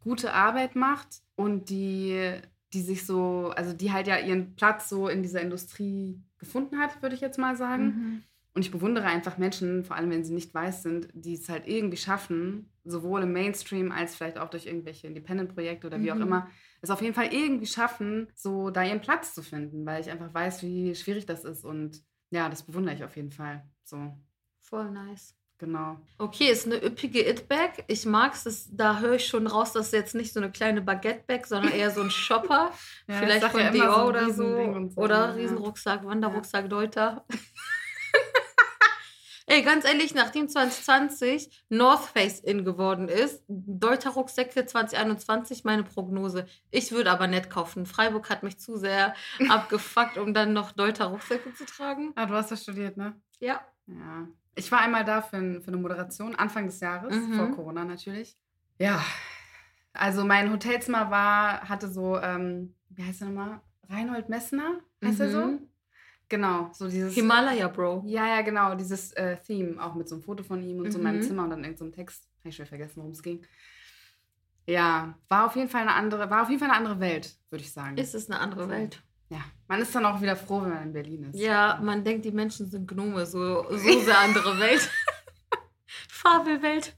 gute Arbeit macht und die, die sich so, also die halt ja ihren Platz so in dieser Industrie gefunden hat, würde ich jetzt mal sagen. Mhm. Und ich bewundere einfach Menschen, vor allem wenn sie nicht weiß sind, die es halt irgendwie schaffen, sowohl im Mainstream als vielleicht auch durch irgendwelche Independent-Projekte oder wie auch Mhm. immer, es auf jeden Fall irgendwie schaffen, so da ihren Platz zu finden, weil ich einfach weiß, wie schwierig das ist und ja, das bewundere ich auf jeden Fall. So, Voll nice. genau. Okay, ist eine üppige It-Bag. Ich mag's. Das, da höre ich schon raus, dass jetzt nicht so eine kleine Baguette-Bag, sondern eher so ein [laughs] Shopper. Ja, ich Vielleicht von ja Dior so oder so. Oder ja. Riesenrucksack, Wanderrucksack, Deuter. [laughs] Ey, ganz ehrlich, nachdem 2020 North Face in geworden ist, Deuter Rucksäcke 2021 meine Prognose. Ich würde aber nicht kaufen. Freiburg hat mich zu sehr abgefuckt, um dann noch Deuter Rucksäcke zu tragen. Ah, du hast das studiert, ne? Ja. Ja. Ich war einmal da für, für eine Moderation, Anfang des Jahres, Mhm. vor Corona natürlich. Ja. Also mein Hotelzimmer war, hatte so, ähm, wie heißt er nochmal? Reinhold Messner, heißt er so? Mhm. Genau, so dieses. Himalaya, Bro. Ja, ja, genau, dieses äh, Theme, auch mit so einem Foto von ihm und so in meinem Mhm. Zimmer und dann irgend so Text. Habe ich schon vergessen, worum es ging. Ja, war auf jeden Fall eine andere, war auf jeden Fall eine andere Welt, würde ich sagen. Ist es eine andere Welt? Ja, man ist dann auch wieder froh, wenn man in Berlin ist. Ja, man denkt, die Menschen sind Gnome, so, so sehr andere Welt. [laughs] Fabelwelt.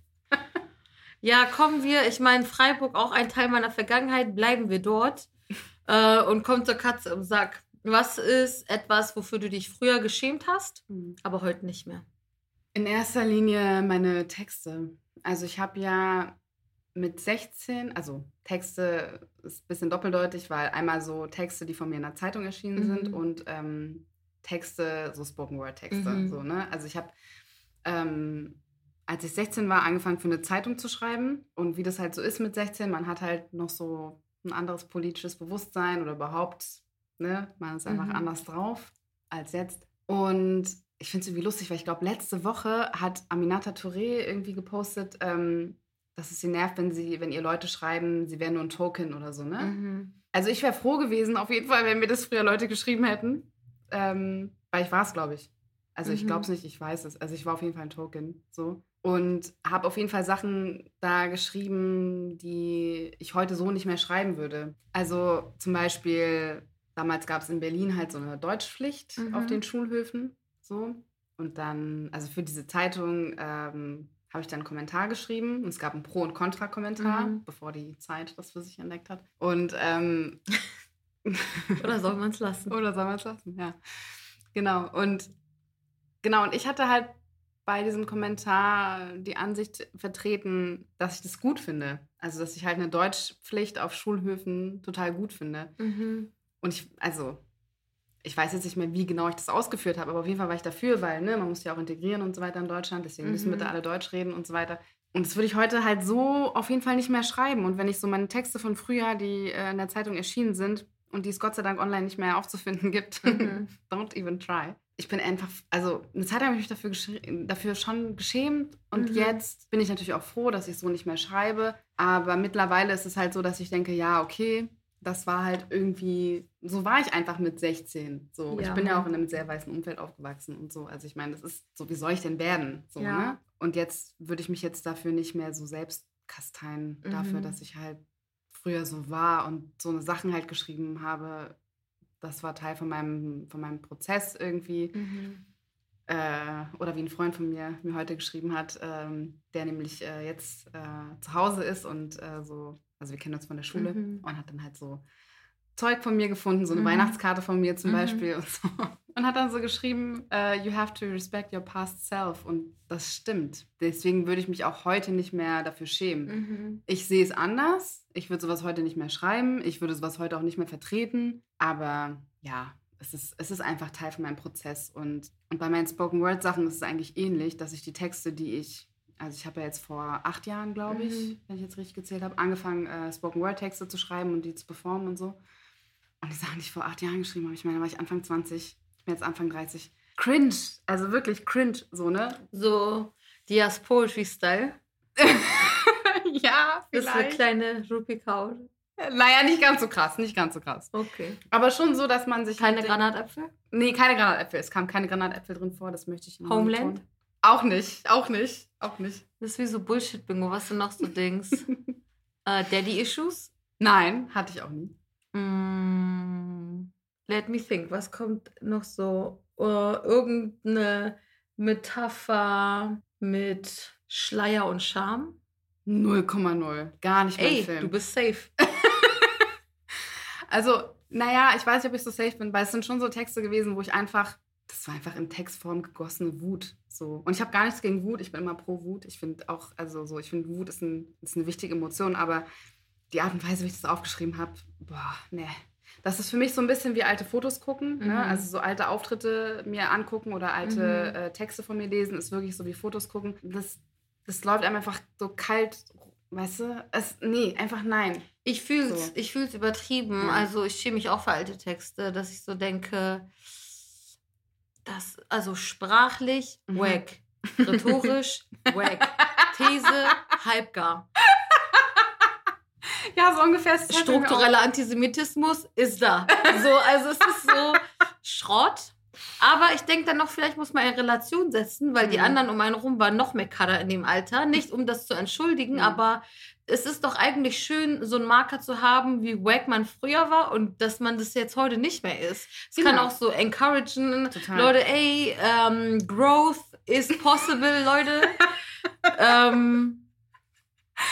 Ja, kommen wir, ich meine, Freiburg auch ein Teil meiner Vergangenheit, bleiben wir dort äh, und kommt zur Katze im Sack. Was ist etwas, wofür du dich früher geschämt hast, Mhm. aber heute nicht mehr? In erster Linie meine Texte. Also ich habe ja mit 16, also Texte ist ein bisschen doppeldeutig, weil einmal so Texte, die von mir in der Zeitung erschienen Mhm. sind und ähm, Texte, so Spoken Word Texte. Mhm. So, ne? Also ich habe, ähm, als ich 16 war, angefangen für eine Zeitung zu schreiben. Und wie das halt so ist mit 16, man hat halt noch so ein anderes politisches Bewusstsein oder überhaupt, ne, man ist einfach Mhm. anders drauf als jetzt. Und ich finde es irgendwie lustig, weil ich glaube, letzte Woche hat Aminata Touré irgendwie gepostet, ähm, dass es sie nervt, wenn sie, wenn ihr Leute schreiben, sie wären nur ein Token oder so, ne? Mhm. Also ich wäre froh gewesen, auf jeden Fall, wenn mir das früher Leute geschrieben hätten. Ähm, weil ich war es, glaube ich. Also ich Mhm. glaube es nicht, ich weiß es. Also ich war auf jeden Fall ein Token. So. Und habe auf jeden Fall Sachen da geschrieben, die ich heute so nicht mehr schreiben würde. Also zum Beispiel, damals gab es in Berlin halt so eine Deutschpflicht Mhm. auf den Schulhöfen. So. Und dann, also für diese Zeitung ähm, habe ich dann einen Kommentar geschrieben und es gab einen Pro- und Kontra-Kommentar, Mhm. bevor die Zeit das für sich entdeckt hat. Und ähm, [laughs] Oder soll man es lassen? oder soll man es lassen? Ja. Genau. Und genau, und ich hatte halt bei diesem Kommentar die Ansicht vertreten, dass ich das gut finde. Also, dass ich halt eine Deutschpflicht auf Schulhöfen total gut finde. Mhm. Und ich, also, ich weiß jetzt nicht mehr, wie genau ich das ausgeführt habe, aber auf jeden Fall war ich dafür, weil, ne, man muss ja auch integrieren und so weiter in Deutschland, deswegen müssen Mhm. bitte alle Deutsch reden und so weiter. Und das würde ich heute halt so auf jeden Fall nicht mehr schreiben. Und wenn ich so meine Texte von früher, die äh, in der Zeitung erschienen sind und die es Gott sei Dank online nicht mehr aufzufinden gibt, [laughs] Mhm. don't even try. Ich bin einfach, also eine Zeit lang habe ich mich dafür, dafür schon geschämt und Mhm. jetzt bin ich natürlich auch froh, dass ich so nicht mehr schreibe. Aber mittlerweile ist es halt so, dass ich denke, ja, okay, das war halt irgendwie, so war ich einfach mit 16. So, ich Ja. bin ja auch in einem sehr weißen Umfeld aufgewachsen und so. Also ich meine, das ist so, wie soll ich denn werden? So, Ja. ne? Und jetzt würde ich mich jetzt dafür nicht mehr so selbst kasteien, dafür, Mhm. dass ich halt früher so war und so eine Sachen halt geschrieben habe. Das war Teil von meinem, von meinem Prozess irgendwie. Mhm. Äh, oder wie ein Freund von mir mir heute geschrieben hat, ähm, der nämlich äh, jetzt äh, zu Hause ist und äh, so, also wir kennen uns von der Schule Mhm. und hat dann halt so Zeug von mir gefunden, so eine Mhm. Weihnachtskarte von mir zum Mhm. Beispiel und so. Und hat dann so geschrieben, äh, you have to respect your past self. Und das stimmt. Deswegen würde ich mich auch heute nicht mehr dafür schämen. Mhm. Ich sehe es anders. Ich würde sowas heute nicht mehr schreiben. Ich würde sowas heute auch nicht mehr vertreten. Aber ja, es ist, es ist einfach Teil von meinem Prozess. Und, und bei meinen Spoken Word Sachen ist es eigentlich ähnlich, dass ich die Texte, die ich, also ich habe ja jetzt vor acht Jahren, glaube ich, Mhm. wenn ich jetzt richtig gezählt habe, angefangen, äh, Spoken Word Texte zu schreiben und die zu performen und so. Und die Sachen, die ich vor acht Jahren geschrieben habe, ich meine, da war ich Anfang 20, ich bin jetzt Anfang 30. Cringe, also wirklich cringe, so, ne? So Dias Poetry Style. [laughs] ja, Das ist eine kleine Rupi-Couch. Naja, nicht ganz so krass, nicht ganz so krass. Okay. Aber schon so, dass man sich. Keine Granatäpfel? Nee, keine Granatäpfel. Es kamen keine Granatäpfel drin vor, das möchte ich mal Homeland? betonen. Auch nicht, auch nicht, auch nicht. Das ist wie so Bullshit-Bingo, was du noch so denkst. [laughs] äh, Daddy-Issues? Nein, hatte ich auch nie. Mm, let me think. Was kommt noch so? Äh, irgendeine Metapher mit Schleier und Scham? 0,0. Gar nicht mein Ey, Film. du bist safe. [laughs] [laughs] Also, naja, ich weiß nicht, ob ich so safe bin, weil es sind schon so Texte gewesen, wo ich einfach, das war einfach in Textform gegossene Wut. So. Und ich habe gar nichts gegen Wut, ich bin immer pro Wut. Ich finde auch, also so, ich finde Wut ist, ein, ist eine wichtige Emotion, aber die Art und Weise, wie ich das aufgeschrieben habe, boah, ne. Das ist für mich so ein bisschen wie alte Fotos gucken, Mhm. ne? also so alte Auftritte mir angucken oder alte Mhm. äh, Texte von mir lesen, ist wirklich so wie Fotos gucken. Das, das läuft einem einfach so kalt, weißt du? Es, nee, einfach nein. Ich fühl's, So. ich fühl's übertrieben. Mhm. Also ich schäme mich auch für alte Texte, dass ich so denke, das, also sprachlich, Mhm. wack. Rhetorisch, [laughs] wack. These, halbgar. [laughs] Ja, so ungefähr ist halt. Struktureller Antisemitismus ist da. So, also es ist so Schrott. Aber ich denke dann noch, vielleicht muss man in Relation setzen, weil die Mhm. anderen um einen rum waren noch mehr Kader in dem Alter. Nicht um das zu entschuldigen, Mhm. aber es ist doch eigentlich schön, so einen Marker zu haben, wie wack man früher war und dass man das jetzt heute nicht mehr ist. Es kann Genau. auch so encouragen, Total. Leute, ey, ähm, Growth is possible, Leute. [laughs] ähm,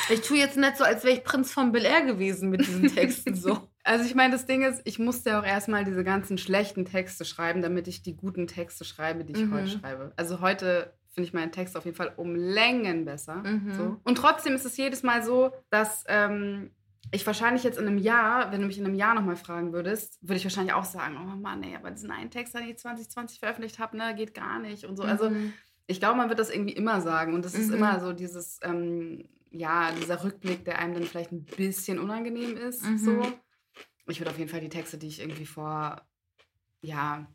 ich tue jetzt nicht so, als wäre ich Prinz von Bel Air gewesen mit diesen Texten so. [laughs] Also ich meine, das Ding ist, ich musste auch erstmal diese ganzen schlechten Texte schreiben, damit ich die guten Texte schreibe, die ich Mhm. heute schreibe. Also heute finde ich meinen Text auf jeden Fall um Längen besser. Mhm. So. Und trotzdem ist es jedes Mal so, dass ähm, ich wahrscheinlich jetzt in einem Jahr, wenn du mich in einem Jahr nochmal fragen würdest, würde ich wahrscheinlich auch sagen, oh Mann, ey, aber diesen einen Text, den ich 2020 veröffentlicht habe, ne, geht gar nicht und so. Also Mhm. ich glaube, man wird das irgendwie immer sagen. Und es ist Mhm. immer so dieses, ähm, ja, dieser Rückblick, der einem dann vielleicht ein bisschen unangenehm ist. Mhm. So. Ich würde auf jeden Fall die Texte, die ich irgendwie vor, ja,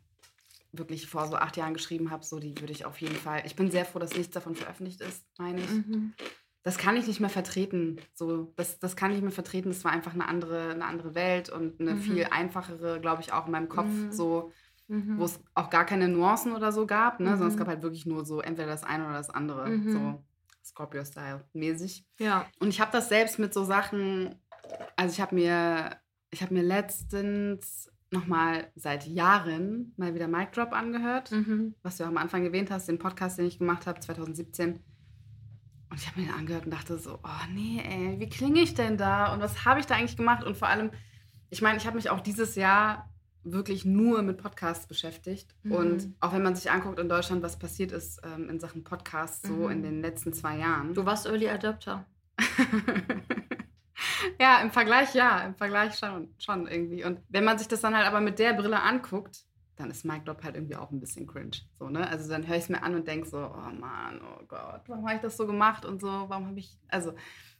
wirklich vor so acht Jahren geschrieben habe, so die würde ich auf jeden Fall. Ich bin sehr froh, dass nichts davon veröffentlicht ist, meine ich. Mhm. Das kann ich nicht mehr vertreten. So, das, das kann ich nicht mehr vertreten. Das war einfach eine andere, eine andere Welt und eine Mhm. viel einfachere, glaube ich, auch in meinem Kopf, Mhm. so, Mhm. wo es auch gar keine Nuancen oder so gab, ne? sondern es Mhm. gab halt wirklich nur so entweder das eine oder das andere. Mhm. So Scorpio-Style mäßig. Ja. Und ich habe das selbst mit so Sachen, also ich habe mir, ich habe mir letztens nochmal seit Jahren mal wieder Mic Drop angehört, Mhm. was du am Anfang erwähnt hast, den Podcast, den ich gemacht habe 2017. Und ich habe mir den angehört und dachte so, oh nee, ey, wie klinge ich denn da? Und was habe ich da eigentlich gemacht? Und vor allem, ich meine, ich habe mich auch dieses Jahr wirklich nur mit Podcasts beschäftigt. Mhm. Und auch wenn man sich anguckt in Deutschland, was passiert ist ähm, in Sachen Podcasts so Mhm. in den letzten zwei Jahren. Du warst Early Adapter. [laughs] [laughs] ja, im Vergleich ja, im Vergleich schon, schon irgendwie. Und wenn man sich das dann halt aber mit der Brille anguckt, dann ist Mic Drop halt irgendwie auch ein bisschen cringe. So, ne? Also dann höre ich es mir an und denke so, oh Mann, oh Gott, warum habe ich das so gemacht und so, warum habe ich, also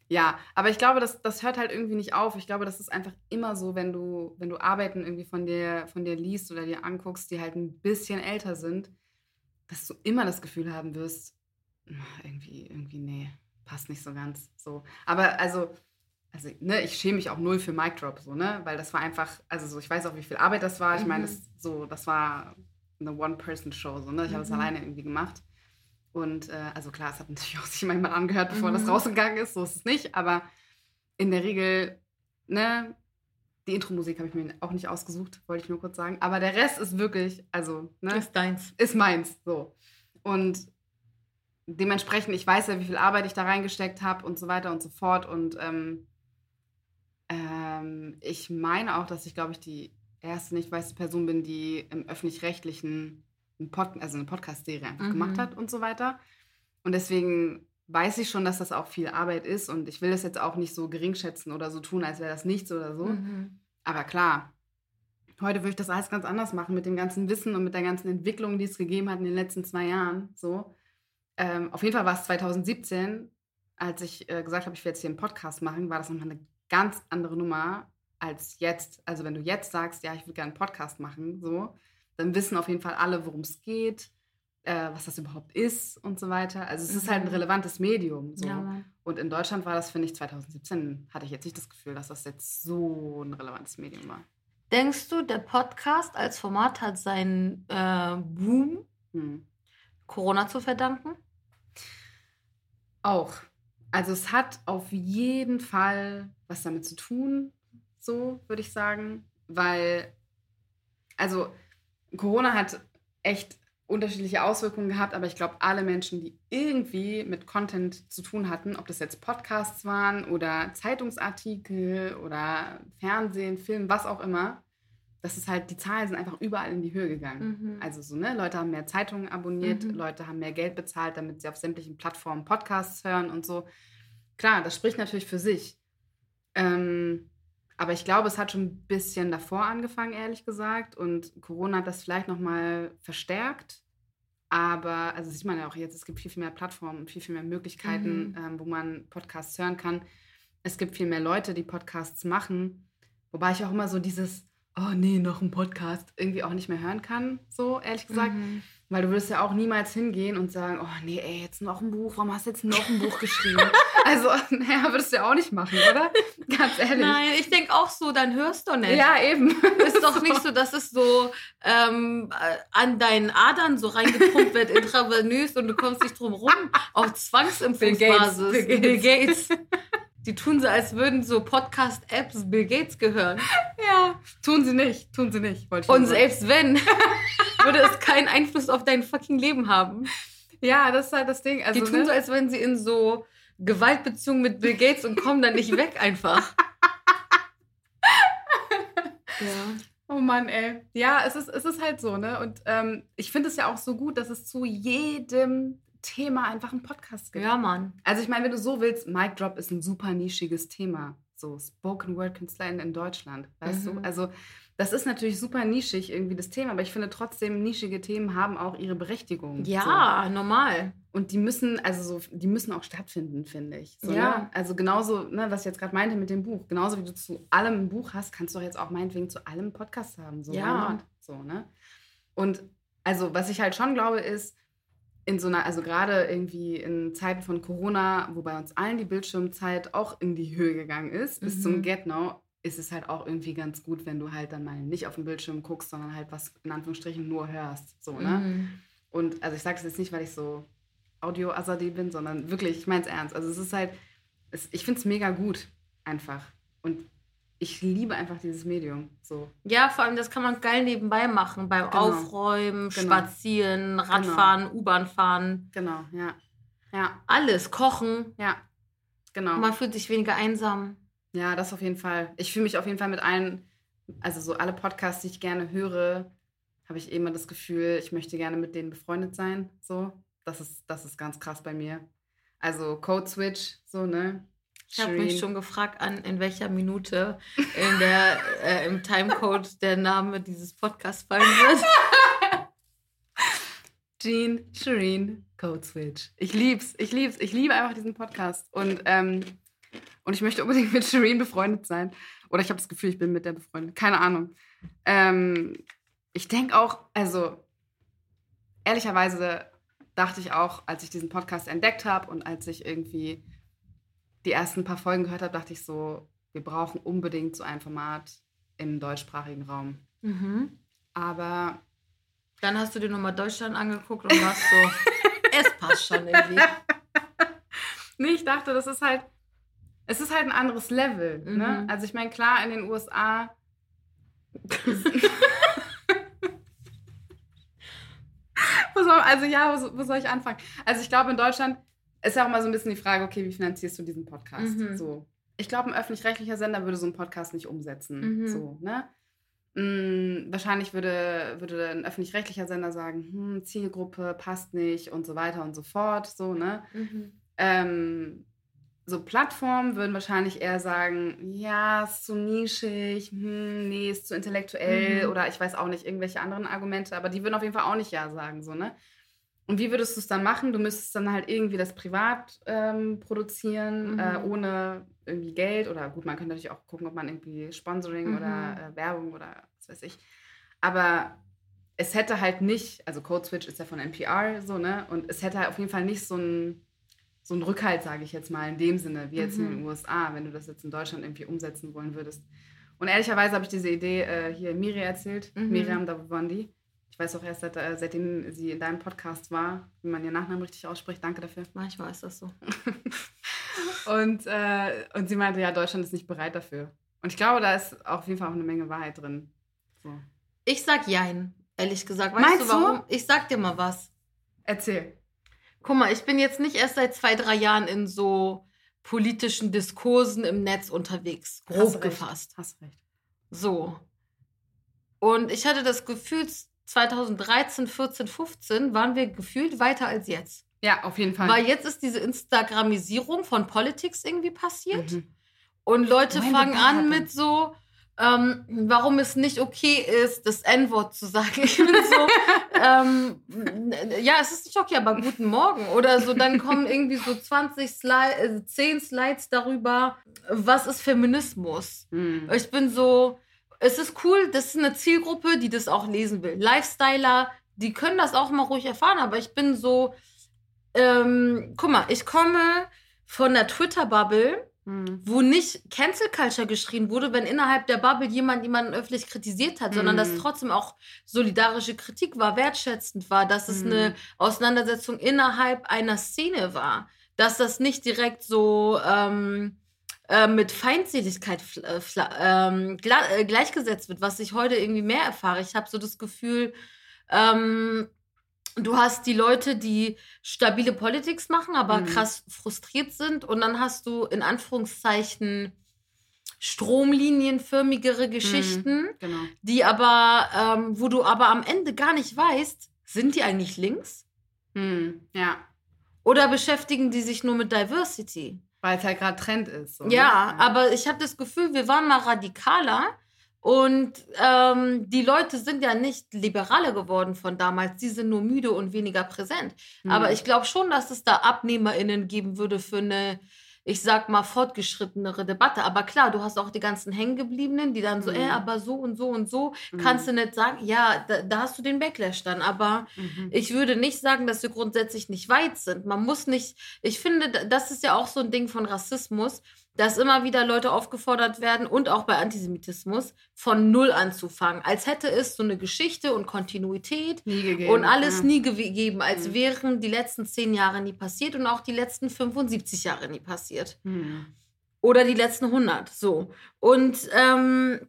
ja, aber ich glaube, das, das hört halt irgendwie nicht auf. Ich glaube, das ist einfach immer so, wenn du, wenn du Arbeiten irgendwie von dir, von dir liest oder dir anguckst, die halt ein bisschen älter sind, dass du immer das Gefühl haben wirst, "Ah, irgendwie, irgendwie, nee, passt nicht so ganz. So. Aber also, also, ne, ich schäme mich auch null für Mic Drop, so, ne? Weil das war einfach, also so, ich weiß auch, wie viel Arbeit das war. Ich meine, Mhm. das, so, das war eine One-Person-Show, so, ne? Ich habe es Mhm. alleine irgendwie gemacht. Und äh, also klar, es hat natürlich auch sich jemand angehört, bevor Mhm. das rausgegangen ist, so ist es nicht. Aber in der Regel, ne, die Intro-Musik habe ich mir auch nicht ausgesucht, wollte ich nur kurz sagen. Aber der Rest ist wirklich, also, ne, ist deins. ist meins. So. Und dementsprechend, ich weiß ja, wie viel Arbeit ich da reingesteckt habe und so weiter und so fort. Und ähm, ähm, ich meine auch, dass ich, glaube ich, die erste nicht weiße Person bin, die im öffentlich-rechtlichen, ein Pod, also eine Podcast-Serie einfach Mhm. gemacht hat und so weiter. Und deswegen weiß ich schon, dass das auch viel Arbeit ist. Und ich will das jetzt auch nicht so geringschätzen oder so tun, als wäre das nichts oder so. Mhm. Aber klar, heute würde ich das alles ganz anders machen mit dem ganzen Wissen und mit der ganzen Entwicklung, die es gegeben hat in den letzten zwei Jahren. So. Ähm, auf jeden Fall war es 2017, als ich äh, gesagt habe, ich will jetzt hier einen Podcast machen, war das nochmal eine ganz andere Nummer als jetzt. Also wenn du jetzt sagst, ja, ich würde gerne einen Podcast machen, so, dann wissen auf jeden Fall alle, worum es geht, äh, was das überhaupt ist und so weiter. Also es ist halt ein Mhm. relevantes Medium. So. Ja. Und in Deutschland war das, finde ich, 2017 hatte ich jetzt nicht das Gefühl, dass das jetzt so ein relevantes Medium war. Denkst du, der Podcast als Format hat seinen äh, Boom Hm. Corona zu verdanken? Auch. Also es hat auf jeden Fall was damit zu tun, so würde ich sagen, weil, also Corona hat echt unterschiedliche Auswirkungen gehabt, aber ich glaube, alle Menschen, die irgendwie mit Content zu tun hatten, ob das jetzt Podcasts waren oder Zeitungsartikel oder Fernsehen, Film, was auch immer, das ist halt, die Zahlen sind einfach überall in die Höhe gegangen. Mhm. Also so, ne, Leute haben mehr Zeitungen abonniert, Mhm. Leute haben mehr Geld bezahlt, damit sie auf sämtlichen Plattformen Podcasts hören und so. Klar, das spricht natürlich für sich. Ähm, aber ich glaube, es hat schon ein bisschen davor angefangen, ehrlich gesagt. Und Corona hat das vielleicht nochmal verstärkt. Aber, also sieht man ja auch jetzt, es gibt viel, viel mehr Plattformen und viel, viel mehr Möglichkeiten, Mhm. ähm, wo man Podcasts hören kann. Es gibt viel mehr Leute, die Podcasts machen. Wobei ich auch immer so dieses, oh nee, noch ein Podcast, irgendwie auch nicht mehr hören kann, so ehrlich gesagt. Mhm. Weil du würdest ja auch niemals hingehen und sagen, oh nee, ey, jetzt noch ein Buch, warum hast du jetzt noch ein Buch geschrieben? [laughs] also, [laughs] naja, würdest du ja auch nicht machen, oder? [laughs] Ganz ehrlich. Nein, ich denke auch so, dann hörst du nicht. Ja, eben. Ist doch nicht so, dass es so ähm, äh, an deinen Adern so reingepumpt wird, intravenös und du kommst nicht drum rum auf Zwangsimpfungsbasis. Bill Gates, Bill Gates. Die tun so, als würden so Podcast-Apps Bill Gates gehören. Ja, tun sie nicht, tun sie nicht. Und sagen. selbst wenn, [laughs] würde es keinen Einfluss auf dein fucking Leben haben. Ja, das ist halt das Ding. Also, Die tun ne? so, als wenn sie in so Gewaltbeziehungen mit Bill Gates und kommen dann nicht weg einfach. [laughs] ja. Oh Mann, ey. Ja, es ist, es ist halt so, ne? Und ähm, ich finde es ja auch so gut, dass es zu jedem Thema einfach einen Podcast gibt. ja, Mann. Also ich meine, wenn du so willst, Mic Drop ist ein super nischiges Thema. So Spoken Word KünstlerInnen in Deutschland, weißt Mhm. du? Also das ist natürlich super nischig irgendwie das Thema, aber ich finde trotzdem, nischige Themen haben auch ihre Berechtigung. Ja, normal. So. Und die müssen, also so, die müssen auch stattfinden, finde ich. So, Ja. Ne? Also genauso, ne, was ich jetzt gerade meinte mit dem Buch, genauso wie du zu allem ein Buch hast, kannst du jetzt auch meinetwegen zu allem Podcast haben. So, Ja. So, ne? Und also, was ich halt schon glaube, ist, in so einer, also gerade irgendwie in Zeiten von Corona, wo bei uns allen die Bildschirmzeit auch in die Höhe gegangen ist, bis Mhm. zum Get-No, ist es halt auch irgendwie ganz gut, wenn du halt dann mal nicht auf den Bildschirm guckst, sondern halt was in Anführungsstrichen nur hörst. So, ne? Mhm. Und also ich sage es jetzt nicht, weil ich so Audio-Azadi bin, sondern wirklich, ich meine es ernst. Also es ist halt, es, ich finde es mega gut, einfach. Und ich liebe einfach dieses Medium. So. Ja, vor allem, das kann man geil nebenbei machen. Beim Genau. Aufräumen, Genau. Spazieren, Radfahren, U-Bahn fahren. Genau, ja. Ja, Alles. Kochen. ja. Genau. Man fühlt sich weniger einsam. Ja, das auf jeden Fall. Ich fühle mich auf jeden Fall mit allen, also so alle Podcasts, die ich gerne höre, habe ich immer das Gefühl, ich möchte gerne mit denen befreundet sein. So, das ist, das ist ganz krass bei mir. Also Code Switch, so, ne? Ich habe mich schon gefragt, an in welcher Minute in der, äh, im Timecode der Name dieses Podcasts fallen wird. [laughs] Jean, Shireen, Code Switch. Ich lieb's, ich lieb's, ich liebe einfach diesen Podcast. Und, ähm, und ich möchte unbedingt mit Shireen befreundet sein. Oder ich habe das Gefühl, ich bin mit der befreundet. Keine Ahnung. Ähm, ich denke auch, also ehrlicherweise dachte ich auch, als ich diesen Podcast entdeckt habe und als ich irgendwie die ersten paar Folgen gehört habe, dachte ich so, wir brauchen unbedingt so ein Format im deutschsprachigen Raum. Mhm. Aber Dann hast du dir nochmal Deutschland angeguckt und warst so, [laughs] es passt schon irgendwie. [laughs] Nee, ich dachte, das ist halt, es ist halt ein anderes Level. Ne? Mhm. Also ich meine, klar, in den USA. [laughs] also ja, wo, wo soll ich anfangen? Also ich glaube, in Deutschland ist ja auch mal so ein bisschen die Frage, okay, wie finanzierst du diesen Podcast? Mhm. So. Ich glaube, ein öffentlich-rechtlicher Sender würde so einen Podcast nicht umsetzen. Mhm. So, ne? Mm, wahrscheinlich würde, würde ein öffentlich-rechtlicher Sender sagen, hm, Zielgruppe passt nicht und so weiter und so fort. So, ne? Mhm. ähm, so Plattformen würden wahrscheinlich eher sagen, ja, ist zu nischig, hm, nee, ist zu intellektuell Mhm. oder ich weiß auch nicht, irgendwelche anderen Argumente, aber die würden auf jeden Fall auch nicht ja sagen, so, ne? Und wie würdest du es dann machen? Du müsstest dann halt irgendwie das privat ähm, produzieren, Mhm. äh, ohne irgendwie Geld oder gut, man könnte natürlich auch gucken, ob man irgendwie Sponsoring Mhm. oder äh, Werbung oder was weiß ich. Aber es hätte halt nicht, also Code Switch ist ja von NPR so, ne? Und es hätte halt auf jeden Fall nicht so ein so Rückhalt, sage ich jetzt mal, in dem Sinne, wie jetzt in den Mhm. USA, wenn du das jetzt in Deutschland irgendwie umsetzen wollen würdest. Und ehrlicherweise habe ich diese Idee äh, hier Miri erzählt, Mhm. Miriam Davondi. Ich weiß auch erst, seit, äh, seitdem sie in deinem Podcast war, wie man ihren Nachnamen richtig ausspricht. Danke dafür. Manchmal ist das so. [laughs] Und, äh, und sie meinte, ja, Deutschland ist nicht bereit dafür. Und ich glaube, da ist auf jeden Fall auch eine Menge Wahrheit drin. So. Ich sag Jein. ehrlich gesagt. Weißt Meinst du du? warum? Ich sag dir mal was. Erzähl. Guck mal, ich bin jetzt nicht erst seit zwei, drei Jahren in so politischen Diskursen im Netz unterwegs. Hast du Grob recht. gefasst. Hast recht. So. Und ich hatte das Gefühl, 2013, 14, 15 waren wir gefühlt weiter als jetzt. Ja, auf jeden Fall. Weil jetzt ist diese Instagramisierung von Politics irgendwie passiert. Mhm. Und Leute Meine fangen an Bade. mit so, ähm, warum es nicht okay ist, das N-Wort zu sagen. [laughs] Ich bin so, ähm, ja, es ist nicht okay, aber guten Morgen. Oder so, dann kommen [laughs] irgendwie so 20 Slides, äh, 10 Slides darüber, was ist Feminismus. Mhm. Ich bin so, es ist cool, das ist eine Zielgruppe, die das auch lesen will. Lifestyler, die können das auch mal ruhig erfahren, aber ich bin so, ähm, guck mal, ich komme von der Twitter-Bubble, Mhm. wo nicht Cancel Culture geschrien wurde, wenn innerhalb der Bubble jemand jemanden öffentlich kritisiert hat, sondern Mhm. dass trotzdem auch solidarische Kritik war, wertschätzend war, dass es Mhm. eine Auseinandersetzung innerhalb einer Szene war, dass das nicht direkt so ähm, äh, mit Feindseligkeit äh, ähm, äh, gleichgesetzt wird, was ich heute irgendwie mehr erfahre. Ich habe so das Gefühl, ähm, du hast die Leute, die stabile Politics machen, aber Mhm. krass frustriert sind. Und dann hast du in Anführungszeichen stromlinienförmigere Geschichten, Genau. die aber, ähm, wo du aber am Ende gar nicht weißt, sind die eigentlich links? Mhm. Ja. Oder beschäftigen die sich nur mit Diversity? Weil es halt gerade Trend ist. So, Ja, ne? aber ich habe das Gefühl, wir waren mal radikaler und ähm, die Leute sind ja nicht liberaler geworden von damals. Die sind nur müde und weniger präsent. Mhm. Aber ich glaube schon, dass es da AbnehmerInnen geben würde für eine, ich sag mal, fortgeschrittenere Debatte. Aber klar, du hast auch die ganzen Hängengebliebenen, die dann so, Mhm. äh, aber so und so und so, Mhm. kannst du nicht sagen. Ja, da, da hast du den Backlash dann. Aber Mhm. ich würde nicht sagen, dass wir grundsätzlich nicht weit sind. Man muss nicht, ich finde, das ist ja auch so ein Ding von Rassismus, dass immer wieder Leute aufgefordert werden und auch bei Antisemitismus von Null anzufangen. Als hätte es so eine Geschichte und Kontinuität gegeben. und alles ja. nie gegeben, als Mhm. wären die letzten zehn Jahre nie passiert und auch die letzten 75 Jahre nie passiert. Mhm. Oder die letzten 100, so. Und ähm,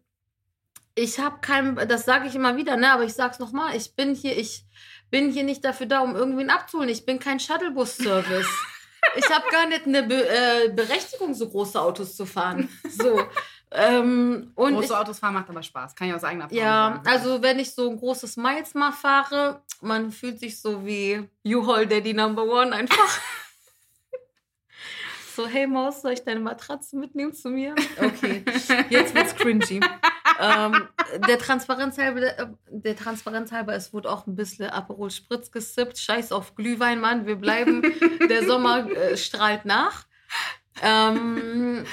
ich habe kein, das sage ich immer wieder, ne, aber ich sag's nochmal, ich bin hier, ich bin hier nicht dafür da, um irgendwen abzuholen. Ich bin kein Shuttlebus-Service. [laughs] ich habe gar nicht eine Be äh, Berechtigung, so große Autos zu fahren. So. ähm, und Große ich, Autos fahren macht aber Spaß. Kann ich aus eigener Erfahrung ja, sagen. also wenn ich so ein großes Miles mal fahre, man fühlt sich so wie U-Haul Daddy Number One einfach. [laughs] so, hey Maus, soll ich deine Matratze mitnehmen zu mir? [laughs] Okay, jetzt wird's cringy. Ähm, der Transparenz halber, äh, der Transparenz halber, es wurde auch ein bisschen Aperol Spritz gesippt. Scheiß auf Glühwein, Mann, wir bleiben. Der Sommer äh, strahlt nach. Ähm,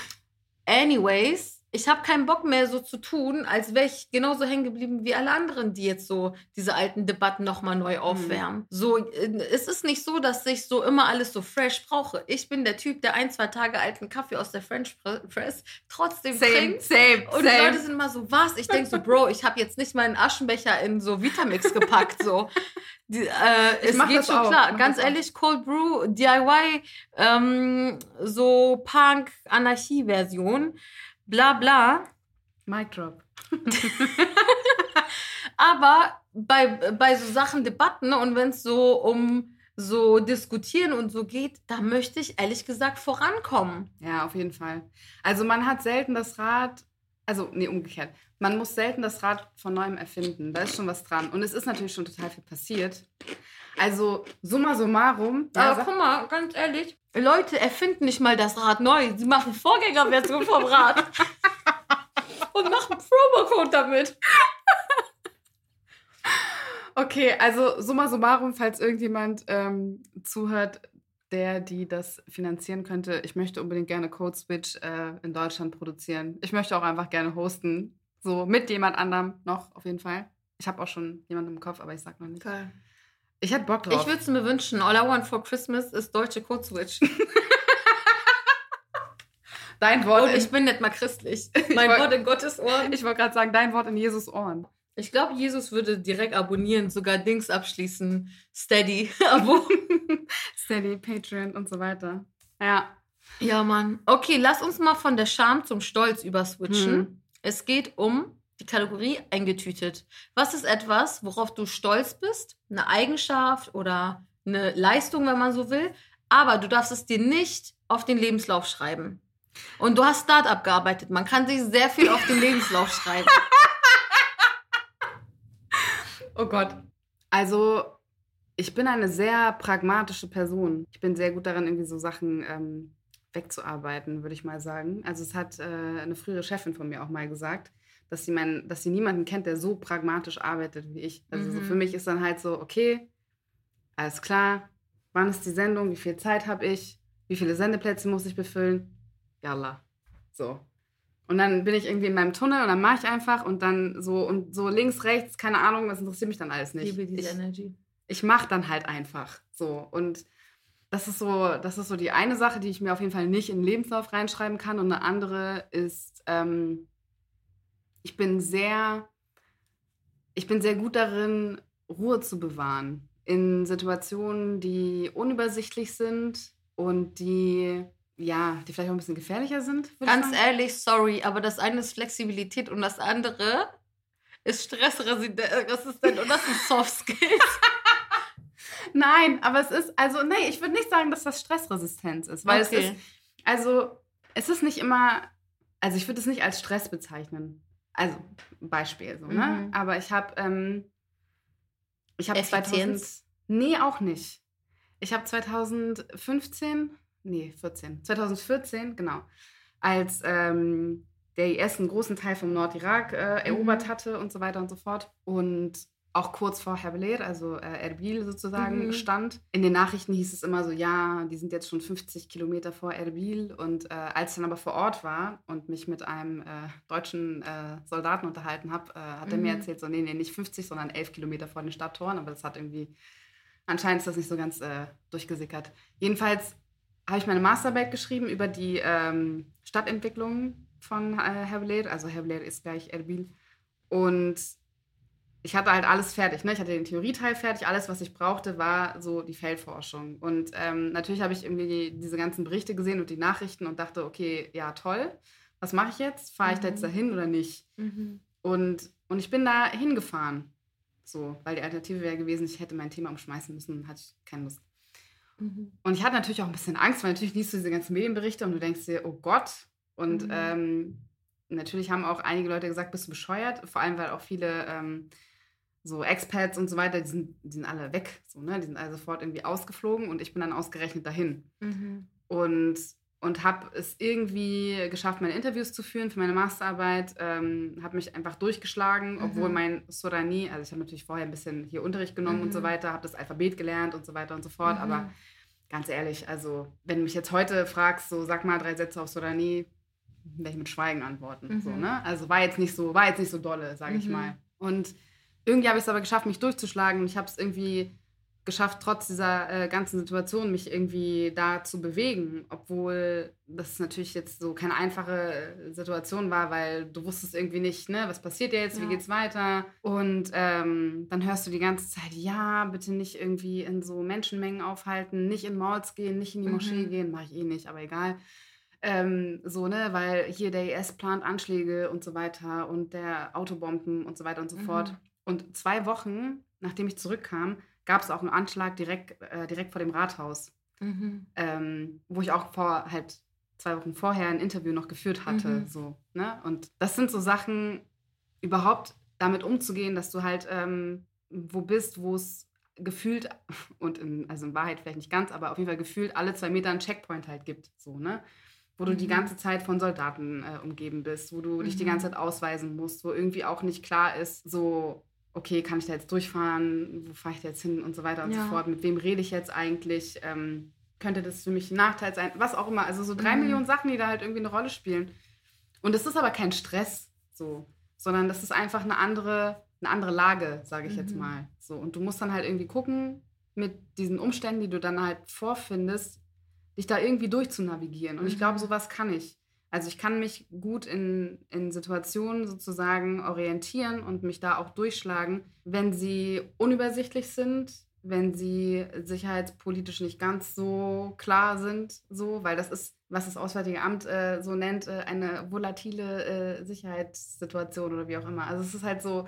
anyways, ich habe keinen Bock mehr so zu tun, als wäre ich genauso hängen geblieben wie alle anderen, die jetzt so diese alten Debatten nochmal neu aufwärmen. So, äh, es ist nicht so, dass ich so immer alles so fresh brauche. Ich bin der Typ, der ein, zwei Tage alten Kaffee aus der French Pre- Press trotzdem Same, trinkt. same, Und die same. Leute sind immer so, was? Ich denke so, Bro, ich habe jetzt nicht meinen Aschenbecher in so Vitamix gepackt. So. Die, äh, es geht das schon auch, klar. mach Ganz das auch. ehrlich, Cold Brew, DIY, ähm, so Punk-Anarchie-Version, bla bla. Mic drop. [laughs] Aber bei, bei so Sachen, Debatten und wenn es so um so diskutieren und so geht, da möchte ich ehrlich gesagt vorankommen. Ja, auf jeden Fall. Also man hat selten das Rad, also nee, umgekehrt. Man muss selten das Rad von neuem erfinden. Da ist schon was dran. Und es ist natürlich schon total viel passiert. Also summa summarum. ja, Aber sag- guck mal, ganz ehrlich, Leute erfinden nicht mal das Rad neu. Sie machen Vorgängerversion vom Rad. [laughs] und machen Promocode damit. [laughs] Okay, also summa summarum, falls irgendjemand ähm, zuhört, der, die das finanzieren könnte, ich möchte unbedingt gerne Code Switch äh, in Deutschland produzieren. Ich möchte auch einfach gerne hosten. So mit jemand anderem noch, auf jeden Fall. Ich habe auch schon jemanden im Kopf, aber ich sag noch nicht. Geil. Ich hätte Bock drauf. Ich würde es mir wünschen. All I want for Christmas ist deutsche Code Switch. [laughs] Dein Wort. Und in- ich bin nicht mal christlich. [laughs] Mein Wort in Gottes Ohren. Ich wollte gerade sagen, dein Wort in Jesus Ohren. Ich glaube, Jesus würde direkt abonnieren, sogar Dings abschließen. Steady. [laughs] Abo. Steady, Patreon und so weiter. Ja. ja, Mann. Okay, lass uns mal von der Scham zum Stolz überswitchen. Hm. Es geht um die Kategorie eingetütet. Was ist etwas, worauf du stolz bist? Eine Eigenschaft oder eine Leistung, wenn man so will. Aber du darfst es dir nicht auf den Lebenslauf schreiben. Und du hast Startup gearbeitet. Man kann sich sehr viel auf den Lebenslauf schreiben. [laughs] Oh Gott. Also, ich bin eine sehr pragmatische Person. Ich bin sehr gut darin, irgendwie so Sachen ähm, wegzuarbeiten, würde ich mal sagen. Also, es hat äh, eine frühere Chefin von mir auch mal gesagt, dass sie, mein, dass sie niemanden kennt, der so pragmatisch arbeitet wie ich. Also, mhm. so für mich ist dann halt so, okay, alles klar, wann ist die Sendung, wie viel Zeit habe ich, wie viele Sendeplätze muss ich befüllen? Yalla. So. Und dann bin ich irgendwie in meinem Tunnel und dann mache ich einfach und dann so und so links, rechts, keine Ahnung, das interessiert mich dann alles nicht. Ich liebe diese ich, Energy. Ich mache dann halt einfach so und das ist so, das ist so die eine Sache, die ich mir auf jeden Fall nicht in den Lebenslauf reinschreiben kann und eine andere ist, ähm, ich bin sehr, ich bin sehr gut darin, Ruhe zu bewahren in Situationen, die unübersichtlich sind und die ja, die vielleicht auch ein bisschen gefährlicher sind. Ganz ehrlich, sorry, aber das eine ist Flexibilität und das andere ist Stressresistent und das ist Soft [laughs] Skills. Nein, aber es ist, also, nee, ich würde nicht sagen, dass das Stressresistenz ist, weil okay. es ist, also, es ist nicht immer, also ich würde es nicht als Stress bezeichnen. Also, Beispiel so, ne? Mhm. Aber ich habe, ähm, ich habe 2000, nee, auch nicht. Ich habe 2015 nee, 14, 2014, genau, als ähm, der IS einen großen Teil vom Nordirak äh, erobert mhm. hatte und so weiter und so fort. Und auch kurz vor Herbeler, also äh, Erbil sozusagen, mhm. stand. In den Nachrichten hieß es immer so, ja, die sind jetzt schon 50 Kilometer vor Erbil. Und äh, als ich dann aber vor Ort war und mich mit einem äh, deutschen äh, Soldaten unterhalten habe, äh, hat mhm. er mir mhm. erzählt, so, nee, nee, nicht 50, sondern 11 Kilometer vor den Stadttoren. Aber das hat irgendwie, anscheinend ist das nicht so ganz äh, durchgesickert. Jedenfalls habe ich meine Masterarbeit geschrieben über die ähm, Stadtentwicklung von äh, Herbeler. Also Herbeler ist gleich Erbil. Und ich hatte halt alles fertig. Ne? Ich hatte den Theorieteil fertig. Alles, was ich brauchte, war so die Feldforschung. Und ähm, natürlich habe ich irgendwie die, diese ganzen Berichte gesehen und die Nachrichten und dachte, okay, ja, toll. Was mache ich jetzt? Fahre ich da jetzt mhm. dahin oder nicht? Mhm. Und, und ich bin da hingefahren. So, weil die Alternative wäre gewesen, ich hätte mein Thema umschmeißen müssen hatte ich keine Lust. Mhm. Und ich hatte natürlich auch ein bisschen Angst, weil natürlich liest du diese ganzen Medienberichte und du denkst dir, oh Gott. Und mhm. ähm, natürlich haben auch einige Leute gesagt, bist du bescheuert. Vor allem, weil auch viele ähm, so Expats und so weiter, die sind, die sind alle weg. So, ne? Die sind also sofort irgendwie ausgeflogen und ich bin dann ausgerechnet dahin. Mhm. Und, und habe es irgendwie geschafft, meine Interviews zu führen für meine Masterarbeit. Ähm, habe mich einfach durchgeschlagen, obwohl mhm. mein Sorani, also ich habe natürlich vorher ein bisschen hier Unterricht genommen und so mhm. weiter, habe das Alphabet gelernt und so weiter und so fort. Aber mhm ganz ehrlich, also wenn du mich jetzt heute fragst, so sag mal drei Sätze auf Sorani, werde ich mit Schweigen antworten. Mhm. So, ne? Also war jetzt nicht so, war jetzt nicht so dolle, sage ich mhm. mal. Und irgendwie habe ich es aber geschafft, mich durchzuschlagen und ich habe es irgendwie geschafft, trotz dieser äh, ganzen Situation mich irgendwie da zu bewegen, obwohl das natürlich jetzt so keine einfache Situation war, weil du wusstest irgendwie nicht, ne, was passiert jetzt, ja. wie geht's weiter? Und ähm, dann hörst du die ganze Zeit, ja, bitte nicht irgendwie in so Menschenmengen aufhalten, nicht in Malls gehen, nicht in die Moschee mhm. gehen, mache ich eh nicht, aber egal. Ähm, so, ne, weil hier der IS plant Anschläge und so weiter und der Autobomben und so weiter und so mhm. fort. Und zwei Wochen, nachdem ich zurückkam, gab es auch einen Anschlag direkt, äh, direkt vor dem Rathaus, mhm. ähm, wo ich auch vor halt zwei Wochen vorher ein Interview noch geführt hatte. Mhm. So, ne? Und das sind so Sachen, überhaupt damit umzugehen, dass du halt ähm, wo bist, wo es gefühlt [laughs] und in, also in Wahrheit vielleicht nicht ganz, aber auf jeden Fall gefühlt alle zwei Meter einen Checkpoint halt gibt, so ne, wo du mhm. die ganze Zeit von Soldaten äh, umgeben bist, wo du mhm. dich die ganze mhm. Zeit ausweisen musst, wo irgendwie auch nicht klar ist, so okay, kann ich da jetzt durchfahren, wo fahre ich da jetzt hin und so weiter und ja. so fort, mit wem rede ich jetzt eigentlich, ähm, könnte das für mich ein Nachteil sein, was auch immer. Also so drei mhm. Millionen Sachen, die da halt irgendwie eine Rolle spielen. Und es ist aber kein Stress so, sondern das ist einfach eine andere, eine andere Lage, sage ich mhm. jetzt mal. So, und du musst dann halt irgendwie gucken, mit diesen Umständen, die du dann halt vorfindest, dich da irgendwie durchzunavigieren. Und mhm. ich glaube, sowas kann ich. Also ich kann mich gut in, in Situationen sozusagen orientieren und mich da auch durchschlagen, wenn sie unübersichtlich sind, wenn sie sicherheitspolitisch nicht ganz so klar sind, so, weil das ist, was das Auswärtige Amt äh, so nennt, äh, eine volatile äh, Sicherheitssituation oder wie auch immer. Also es ist halt so,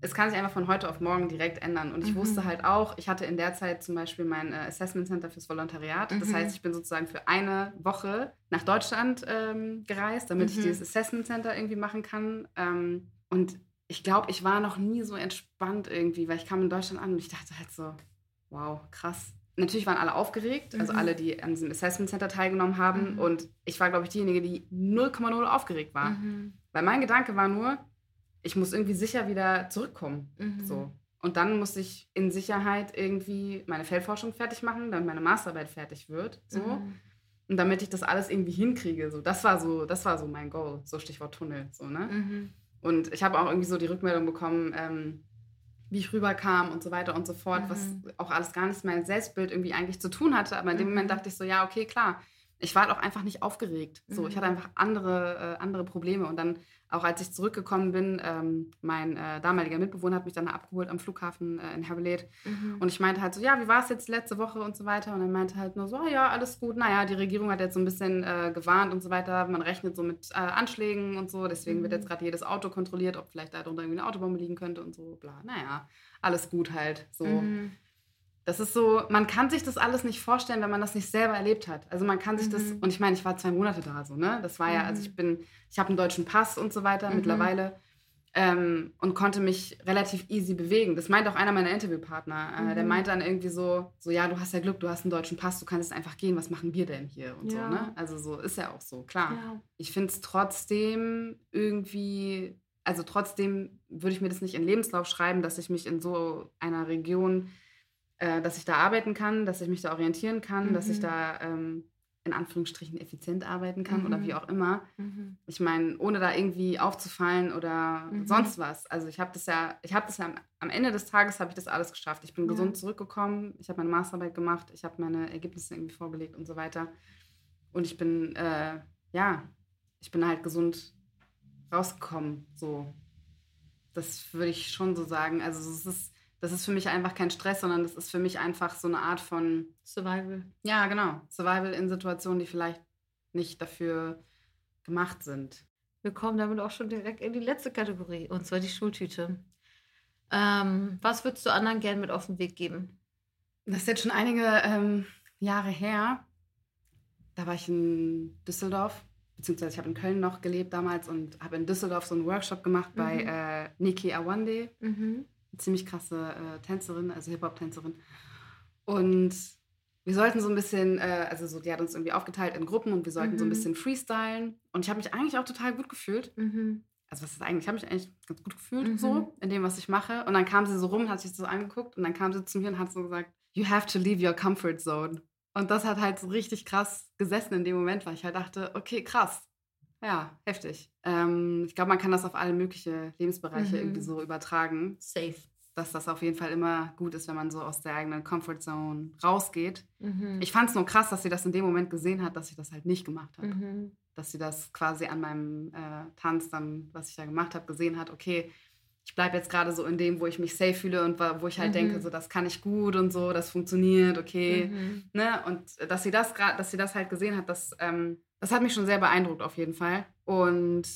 es kann sich einfach von heute auf morgen direkt ändern. Und ich mhm. wusste halt auch, ich hatte in der Zeit zum Beispiel mein äh, Assessment Center fürs Volontariat. Mhm. Das heißt, ich bin sozusagen für eine Woche nach Deutschland ähm, gereist, damit mhm. ich dieses Assessment Center irgendwie machen kann. Ähm, und ich glaube, ich war noch nie so entspannt irgendwie, weil ich kam in Deutschland an und ich dachte halt so, wow, krass. Natürlich waren alle aufgeregt, also mhm. alle, die an diesem Assessment Center teilgenommen haben. Mhm. Und ich war, glaube ich, diejenige, die 0,0 aufgeregt war. Mhm. Weil mein Gedanke war nur, ich muss irgendwie sicher wieder zurückkommen. Mhm. So. Und dann muss ich in Sicherheit irgendwie meine Feldforschung fertig machen, damit meine Masterarbeit fertig wird. So. Mhm. Und damit ich das alles irgendwie hinkriege. So. Das war so, das war so mein Goal, so Stichwort Tunnel. So, ne? Mhm. Und ich habe auch irgendwie so die Rückmeldung bekommen, ähm, wie ich rüberkam und so weiter und so fort, mhm. was auch alles gar nichts mit meinem Selbstbild irgendwie eigentlich zu tun hatte. Aber in dem mhm. Moment dachte ich so, ja, okay, klar. Ich war halt auch einfach nicht aufgeregt. So, mhm. ich hatte einfach andere, äh, andere Probleme. Und dann auch als ich zurückgekommen bin, ähm, mein äh, damaliger Mitbewohner hat mich dann abgeholt am Flughafen äh, in Herbelet. Mhm. Und ich meinte halt so, ja, wie war es jetzt letzte Woche und so weiter. Und er meinte halt nur so, oh, ja, alles gut. Naja, die Regierung hat jetzt so ein bisschen äh, gewarnt und so weiter. Man rechnet so mit äh, Anschlägen und so. Deswegen mhm. wird jetzt gerade jedes Auto kontrolliert, ob vielleicht da drunter irgendwie eine Autobombe liegen könnte und so. Bla, naja, alles gut halt. So. Das ist so, man kann sich das alles nicht vorstellen, wenn man das nicht selber erlebt hat. Also man kann sich mhm. das, und ich meine, ich war zwei Monate da so, ne? Das war ja, also ich mhm. bin, ich habe einen deutschen Pass und so weiter mhm. mittlerweile ähm, und konnte mich relativ easy bewegen. Das meint auch einer meiner Interviewpartner. Äh, mhm. Der meinte dann irgendwie so, so, ja, du hast ja Glück, du hast einen deutschen Pass, du kannst einfach gehen, was machen wir denn hier und ja. so, ne? Also so ist ja auch so, klar. Ja. Ich finde es trotzdem irgendwie, also trotzdem würde ich mir das nicht in Lebenslauf schreiben, dass ich mich in so einer Region äh, dass ich da arbeiten kann, dass ich mich da orientieren kann, mhm. dass ich mhm. da ähm, in Anführungsstrichen effizient arbeiten kann mhm. oder wie auch immer. Mhm. Ich meine, ohne da irgendwie aufzufallen oder mhm. sonst was. Also ich habe das ja, ich habe das ja am, am, Ende des Tages habe ich das alles geschafft. Ich bin ja. gesund zurückgekommen, ich habe meine Masterarbeit gemacht, ich habe meine Ergebnisse irgendwie vorgelegt und so weiter. Und ich bin, äh, ja, ich bin halt gesund rausgekommen. So, das würde ich schon so sagen. Also es ist das ist für mich einfach kein Stress, sondern das ist für mich einfach so eine Art von Survival. Ja, genau. Survival in Situationen, die vielleicht nicht dafür gemacht sind. Wir kommen damit auch schon direkt in die letzte Kategorie, und zwar die Schultüte. Ähm, was würdest du anderen gern mit auf den Weg geben? Das ist jetzt schon einige ähm, Jahre her. Da war ich in Düsseldorf, beziehungsweise ich habe in Köln noch gelebt damals und habe in Düsseldorf so einen Workshop gemacht mhm. bei äh, Niki Awande. Mhm ziemlich krasse äh, Tänzerin, also Hip-Hop-Tänzerin. Und wir sollten so ein bisschen, äh, also so, die hat uns irgendwie aufgeteilt in Gruppen und wir sollten mhm. so ein mhm. bisschen freestylen. Und ich habe mich eigentlich auch total gut gefühlt. Mhm. Also was ist eigentlich? Ich habe mich eigentlich ganz gut gefühlt, mhm. so, in dem, was ich mache. Und dann kam sie so rum, hat sich so angeguckt und dann kam sie zu mir und hat so gesagt, you have to leave your comfort zone. Und das hat halt so richtig krass gesessen in dem Moment, weil ich halt dachte, okay, krass. Ja, heftig. Ähm, ich glaube, man kann das auf alle möglichen Lebensbereiche mhm. irgendwie so übertragen. Safe. Dass das auf jeden Fall immer gut ist, wenn man so aus der eigenen Comfortzone rausgeht. Mhm. Ich fand es nur krass, dass sie das in dem Moment gesehen hat, dass ich das halt nicht gemacht habe. Mhm. Dass sie das quasi an meinem äh, Tanz dann, was ich da gemacht habe, gesehen hat, okay, ich bleibe jetzt gerade so in dem, wo ich mich safe fühle und wo ich halt mhm. denke, so das kann ich gut und so, das funktioniert, okay. Mhm. Ne? Und dass sie das gerade, dass sie das halt gesehen hat, das ähm, das hat mich schon sehr beeindruckt auf jeden Fall. Und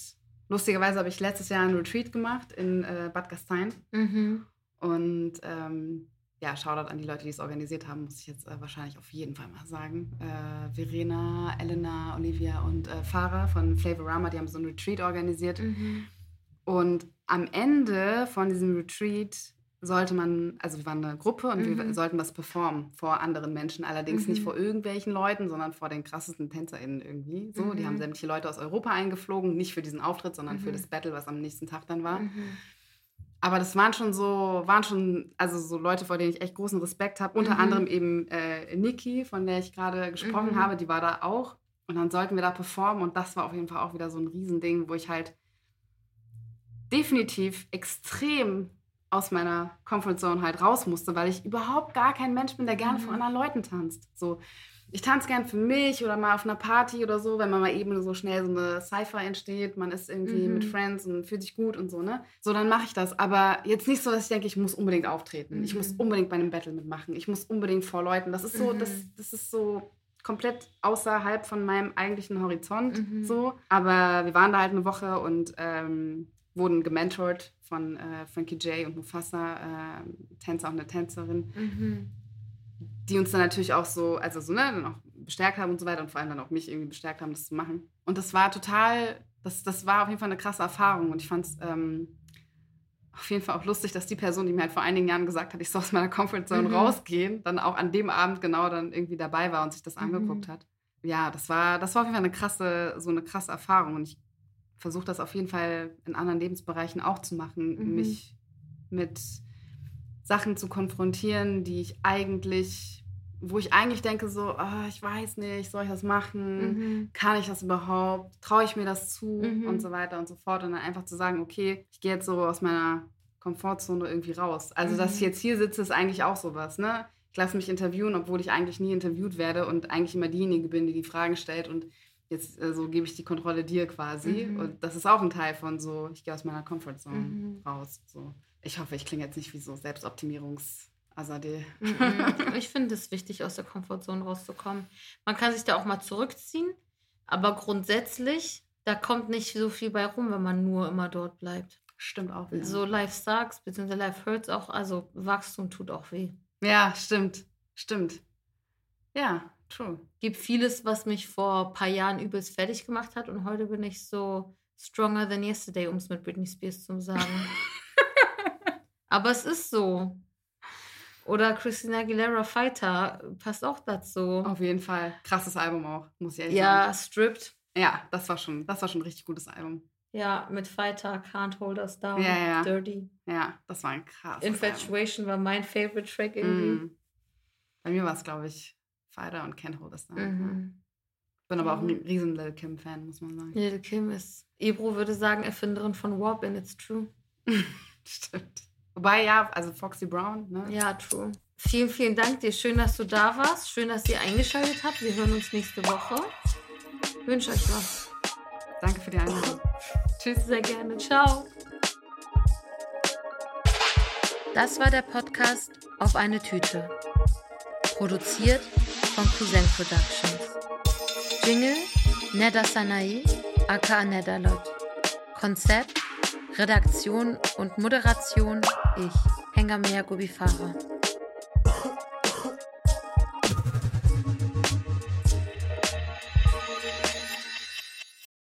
lustigerweise habe ich letztes Jahr einen Retreat gemacht in äh, Bad Gastein. Mhm. Und ähm, ja, Shoutout an die Leute, die es organisiert haben, muss ich jetzt äh, wahrscheinlich auf jeden Fall mal sagen. Äh, Verena, Elena, Olivia und äh, Farah von Flavorama, die haben so ein Retreat organisiert. Mhm. Und am Ende von diesem Retreat sollte man, also wir waren eine Gruppe und mhm. wir sollten das performen vor anderen Menschen, allerdings mhm. nicht vor irgendwelchen Leuten, sondern vor den krassesten TänzerInnen irgendwie. So, mhm. die haben mhm. sämtliche Leute aus Europa eingeflogen, nicht für diesen Auftritt, sondern für mhm. das Battle, was am nächsten Tag dann war. Mhm. Aber das waren schon so, waren schon, also so Leute, vor denen ich echt großen Respekt habe. Unter anderem eben äh, Niki, von der ich gerade gesprochen habe, die war da auch. Und dann sollten wir da performen und das war auf jeden Fall auch wieder so ein Riesending, wo ich halt definitiv extrem aus meiner Comfortzone halt raus musste, weil ich überhaupt gar kein Mensch bin, der gerne Mhm. vor anderen Leuten tanzt. So, ich tanze gern für mich oder mal auf einer Party oder so, wenn man mal eben so schnell so eine Cypher entsteht, man ist irgendwie Mhm. mit Friends und fühlt sich gut und so, ne? So, dann mache ich das. Aber jetzt nicht so, dass ich denke, ich muss unbedingt auftreten. Ich Mhm. muss unbedingt bei einem Battle mitmachen. Ich muss unbedingt vor Leuten. Das ist so, Mhm. das, das ist so komplett außerhalb von meinem eigentlichen Horizont. Mhm. So. Aber wir waren da halt eine Woche und ähm, wurden gementort von äh, Frankie J und Mufasa, äh, Tänzer und eine Tänzerin Mhm. die uns dann natürlich auch so, also so, ne, dann auch bestärkt haben und so weiter und vor allem dann auch mich irgendwie bestärkt haben, das zu machen. Und das war total, das, das war auf jeden Fall eine krasse Erfahrung und ich fand es ähm, auf jeden Fall auch lustig, dass die Person, die mir halt vor einigen Jahren gesagt hat, ich soll aus meiner Comfortzone Mhm. rausgehen, dann auch an dem Abend genau dann irgendwie dabei war und sich das Mhm. angeguckt hat. Ja, das war, das war auf jeden Fall eine krasse, so eine krasse Erfahrung und ich versuche das auf jeden Fall in anderen Lebensbereichen auch zu machen, Mhm. mich mit Sachen zu konfrontieren, die ich eigentlich, wo ich eigentlich denke so, ah, ich weiß nicht, soll ich das machen? Mhm. Kann ich das überhaupt? Traue ich mir das zu? Mhm. Und so weiter und so fort. Und dann einfach zu sagen, okay, ich gehe jetzt so aus meiner Komfortzone irgendwie raus. Also, dass ich Mhm. jetzt hier sitze, ist eigentlich auch sowas, ne? Ich lasse mich interviewen, obwohl ich eigentlich nie interviewt werde und eigentlich immer diejenige bin, die die Fragen stellt und jetzt äh, so gebe ich die Kontrolle dir quasi. Mhm. Und das ist auch ein Teil von so, ich gehe aus meiner Comfortzone Mhm. raus. So. Ich hoffe, ich klinge jetzt nicht wie so Selbstoptimierungs- Azadeh. Mhm. [laughs] ich finde es wichtig, aus der Komfortzone rauszukommen. Man kann sich da auch mal zurückziehen, aber grundsätzlich, da kommt nicht so viel bei rum, wenn man nur immer dort bleibt. Stimmt auch. Ja. So life sucks, beziehungsweise life hurts auch, also Wachstum tut auch weh. ja, stimmt. Stimmt. Ja, true. Gibt vieles, was mich vor ein paar Jahren übelst fertig gemacht hat und heute bin ich so stronger than yesterday, um es mit Britney Spears zu sagen. [laughs] aber es ist so. Oder Christina Aguilera Fighter passt auch dazu. Auf jeden Fall. Krasses Album auch, muss ich ehrlich Ja, sagen. Stripped. Ja, das war schon, das war schon ein richtig gutes Album. Ja, mit Fighter, Can't Hold Us Down, Ja, ja. Dirty. Ja, das war ein krasses Infatuation war mein favorite Track Album. irgendwie. Mm. Bei mir war es, glaube ich, Fighter und Hold Us Down. Ja. Mhm. Bin aber auch ein riesen Lil Kim-Fan, muss man sagen. Lil Kim ist, Ebro würde sagen, Erfinderin von Warp and it's true. [laughs] Stimmt. Wobei, ja, also Foxy Brown, ne? Ja, true. Vielen, vielen Dank dir. Schön, dass du da warst. Schön, dass ihr eingeschaltet habt. Wir hören uns nächste Woche. Ich wünsche euch was. Danke für die Einladung. [laughs] Tschüss. Sehr gerne. Ciao. Das war der Podcast Auf eine Tüte. Produziert von Cousin Productions. Jingle Neda Sanae, aka Nedalot. Konzept, Redaktion und Moderation ich, Hengamea Gubifara.